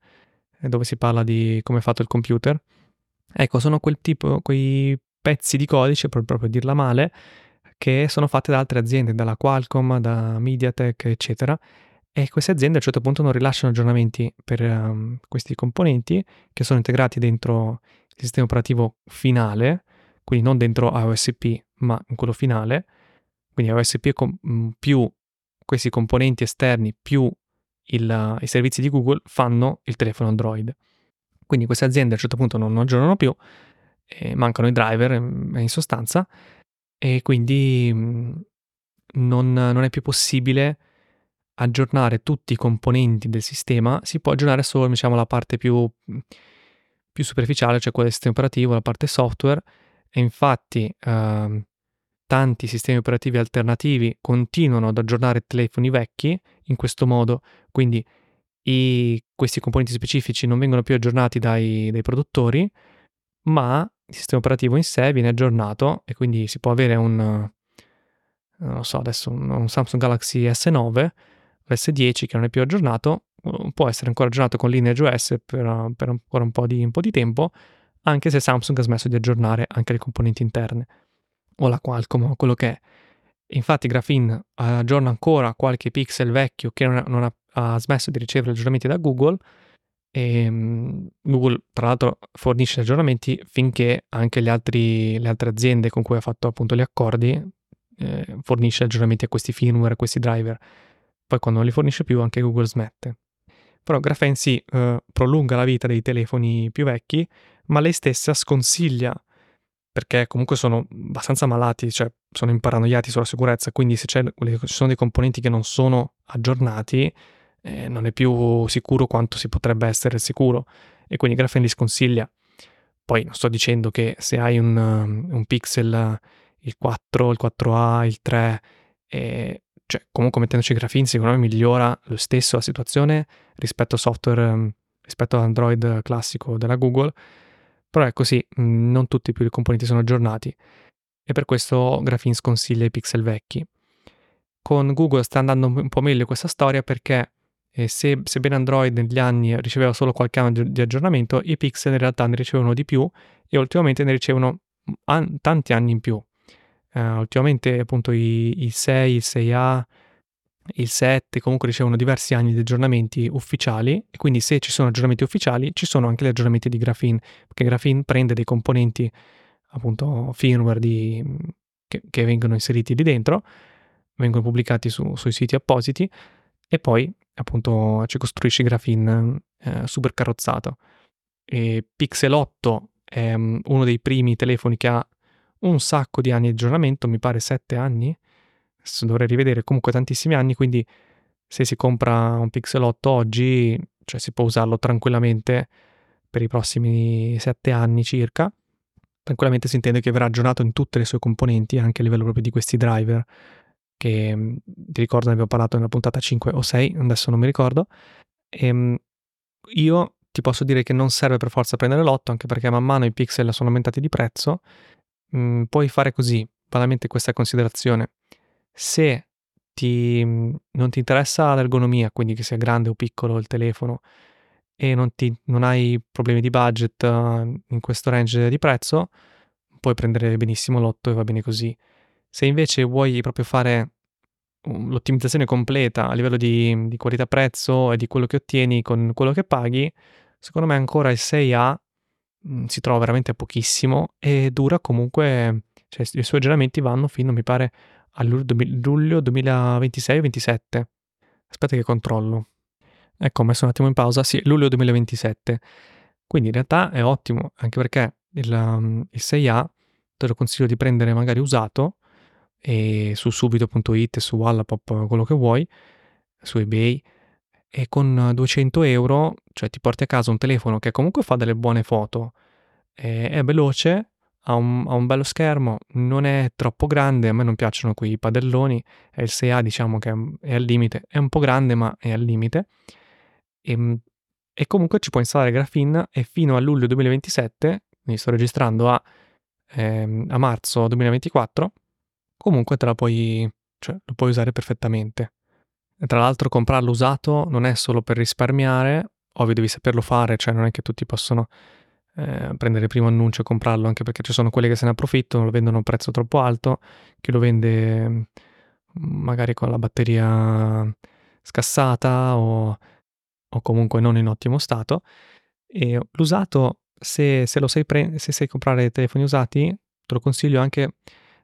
eh, dove si parla di come è fatto il computer. Ecco, sono quel tipo, quei pezzi di codice, per proprio dirla male, che sono fatte da altre aziende, dalla Qualcomm, da MediaTek, eccetera, e queste aziende a un certo punto non rilasciano aggiornamenti per um, questi componenti che sono integrati dentro il sistema operativo finale, quindi non dentro AOSP, ma in quello finale. Quindi AOSP com- mm, più questi componenti esterni più il, i servizi di Google fanno il telefono Android. Quindi queste aziende a un certo punto non aggiornano più, mancano i driver mm, in sostanza, e quindi mm, non, non è più possibile aggiornare tutti i componenti del sistema, si può aggiornare solo diciamo, la parte più, più superficiale, cioè quella del sistema operativo, la parte software, e infatti eh, tanti sistemi operativi alternativi continuano ad aggiornare telefoni vecchi in questo modo, quindi I, questi componenti specifici non vengono più aggiornati dai, dai produttori, ma il sistema operativo in sé viene aggiornato e quindi si può avere un, non lo so, adesso un Samsung Galaxy S9, S10 che non è più aggiornato, può essere ancora aggiornato con Lineage OS per, per ancora un po, di, un po' di tempo, anche se Samsung ha smesso di aggiornare anche le componenti interne, o la Qualcomm o quello che è. Infatti Graphene aggiorna ancora qualche pixel vecchio che non ha, non ha, ha smesso di ricevere aggiornamenti da Google e um, Google tra l'altro fornisce aggiornamenti finché anche altri, le altre aziende con cui ha fatto appunto gli accordi eh, fornisce aggiornamenti a questi firmware, a questi driver. Poi quando non li fornisce più anche Google smette. Però Graphene sì, eh, prolunga la vita dei telefoni più vecchi, ma lei stessa sconsiglia, perché comunque sono abbastanza malati, cioè sono imparanoiati sulla sicurezza, quindi se ci sono dei componenti che non sono aggiornati, eh, non è più sicuro quanto si potrebbe essere sicuro. E quindi Graphene li sconsiglia. Poi non sto dicendo che se hai un, un Pixel, il 4, il 4A, il 3, eh, cioè comunque mettendoci Graphene secondo me migliora lo stesso la situazione rispetto al software, ehm, rispetto all'Android classico della Google, però è così, mm, non tutti più i componenti sono aggiornati e per questo Graphene sconsiglia i pixel vecchi. Con Google sta andando un po' meglio questa storia perché eh, se, sebbene Android negli anni riceveva solo qualche anno di aggiornamento, i pixel in realtà ne ricevono di più e ultimamente ne ricevono an- tanti anni in più. Uh, ultimamente appunto i, i 6, il 6A, il 7 comunque ricevono diversi anni di aggiornamenti ufficiali e quindi se ci sono aggiornamenti ufficiali ci sono anche gli aggiornamenti di Graphene perché Graphene prende dei componenti appunto firmware di, che, che, vengono inseriti lì dentro vengono pubblicati su, sui siti appositi e poi appunto ci costruisce Graphene eh, super carrozzato e Pixel 8 è um, uno dei primi telefoni che ha un sacco di anni di aggiornamento, mi pare 7 anni. Adesso dovrei rivedere comunque tantissimi anni, quindi se si compra un Pixel 8 oggi, cioè si può usarlo tranquillamente per i prossimi 7 anni circa. Tranquillamente si intende che verrà aggiornato in tutte le sue componenti, anche a livello proprio di questi driver, che mm, ti ricordo ne abbiamo parlato nella puntata 5 o 6, adesso non mi ricordo. E, ehm, io ti posso dire che non serve per forza prendere l'8, anche perché man mano i pixel sono aumentati di prezzo mhmm, puoi fare così, banalmente questa considerazione. Se ti, mhmm, non ti interessa l'ergonomia, quindi che sia grande o piccolo il telefono, e non, ti, non hai problemi di budget uh, in questo range di prezzo, puoi prendere benissimo l'8 e va bene così. Se invece vuoi proprio fare l'ottimizzazione completa a livello di, di qualità-prezzo e di quello che ottieni con quello che paghi, secondo me ancora il 6A Mhmm, si trova veramente pochissimo e dura comunque, cioè i suoi aggiornamenti vanno fino, mi pare, a luglio 2026-27. Aspetta che controllo. Ecco, ho messo un attimo in pausa, sì, luglio 2027. Quindi in realtà è ottimo, anche perché il, um, il 6A te lo consiglio di prendere magari usato e su subito.it, su Wallapop, quello che vuoi, su eBay, e con 200 euro, cioè ti porti a casa un telefono che comunque fa delle buone foto, è, veloce, ha un, ha un, bello schermo, non è troppo grande, a me non piacciono quei padelloni, è il 6A diciamo che è al limite, è un po' grande ma è al limite, e, ehm, e comunque ci puoi installare Graphene e fino a luglio 2027, quindi sto registrando a, ehm, a marzo 2024, comunque te la puoi, cioè, lo puoi usare perfettamente. E tra l'altro comprarlo usato non è solo per risparmiare, ovvio devi saperlo fare, cioè non è che tutti possono eh, prendere il primo annuncio e comprarlo, anche perché ci sono quelli che se ne approfittano, lo vendono a un prezzo troppo alto, chi lo vende mm, magari con la batteria scassata o, o comunque non in ottimo stato. E l'usato, se, se lo sai, pre- se sai comprare telefoni usati, te lo consiglio anche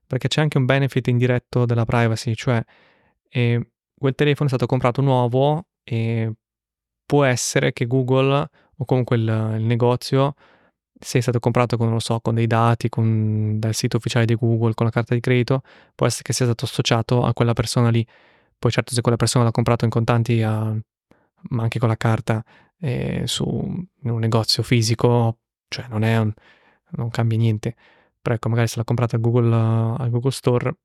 perché c'è anche un benefit indiretto della privacy, cioè eh, quel telefono è stato comprato nuovo e può essere che Google o comunque il, il negozio se è stato comprato con, so, con dei dati, con, dal sito ufficiale di Google, con la carta di credito, può essere che sia stato associato a quella persona lì. Poi certo se quella persona l'ha comprato in contanti, a, ma anche con la carta eh, su un negozio fisico, cioè non, un, non cambia niente. Però ecco, magari se l'ha comprata al Google, al Google Store,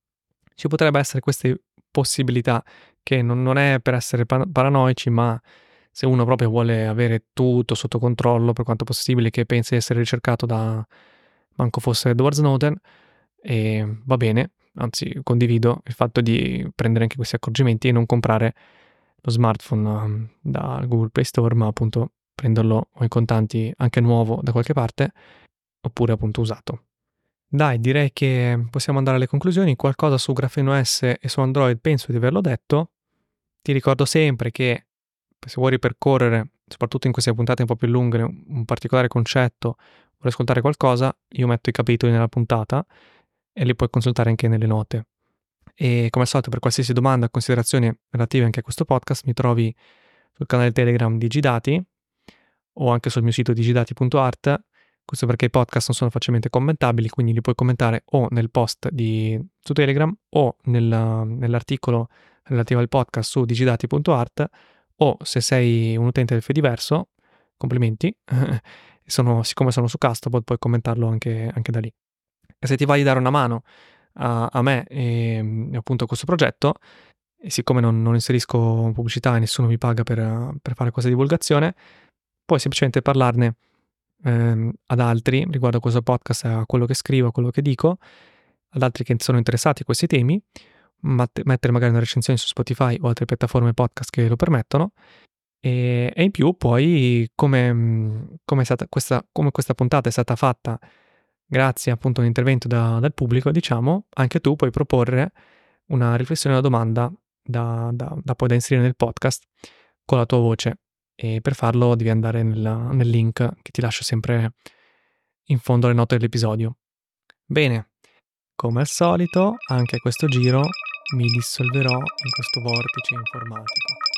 ci potrebbe essere queste possibilità che non, non è per essere paranoici, ma se uno proprio vuole avere tutto sotto controllo per quanto possibile, che pensa di essere ricercato da manco fosse Edward Snowden, e va bene, anzi condivido il fatto di prendere anche questi accorgimenti e non comprare lo smartphone um, da Google Play Store, ma appunto prenderlo o in contanti anche nuovo da qualche parte, oppure appunto usato. Dai, direi che possiamo andare alle conclusioni. Qualcosa su Grafeno S e su Android penso di averlo detto. Ti ricordo sempre che se vuoi ripercorrere, soprattutto in queste puntate un po' più lunghe, un particolare concetto, vuoi ascoltare qualcosa, io metto i capitoli nella puntata e li puoi consultare anche nelle note. E come al solito, per qualsiasi domanda o considerazioni relative anche a questo podcast, mi trovi sul canale Telegram Digidati o anche sul mio sito digidati.art. Questo perché i podcast non sono facilmente commentabili, quindi li puoi commentare o nel post di, su Telegram o nel, nell'articolo relativo al podcast su digidati.art o se sei un utente del Fediverso, complimenti, sono, siccome sono su Castopod puoi commentarlo anche, anche da lì. E se ti va di dare una mano a, a me e, e, appunto a questo progetto, e siccome non, non, inserisco pubblicità e nessuno mi paga per, per fare questa divulgazione, puoi semplicemente parlarne ehm, ad altri riguardo a questo podcast, a quello che scrivo, a quello che dico, ad altri che sono interessati a questi temi, mettere magari una recensione su Spotify o altre piattaforme podcast che lo permettono. E, e in più poi come, come, questa, come questa puntata è stata fatta grazie appunto a un intervento da, dal pubblico, diciamo, anche tu puoi proporre una riflessione, una domanda da, da, da poi da inserire nel podcast con la tua voce. E per farlo devi andare nel, nel link che ti lascio sempre in fondo alle note dell'episodio. Bene, come al solito, anche questo giro mi dissolverò in questo vortice informatico.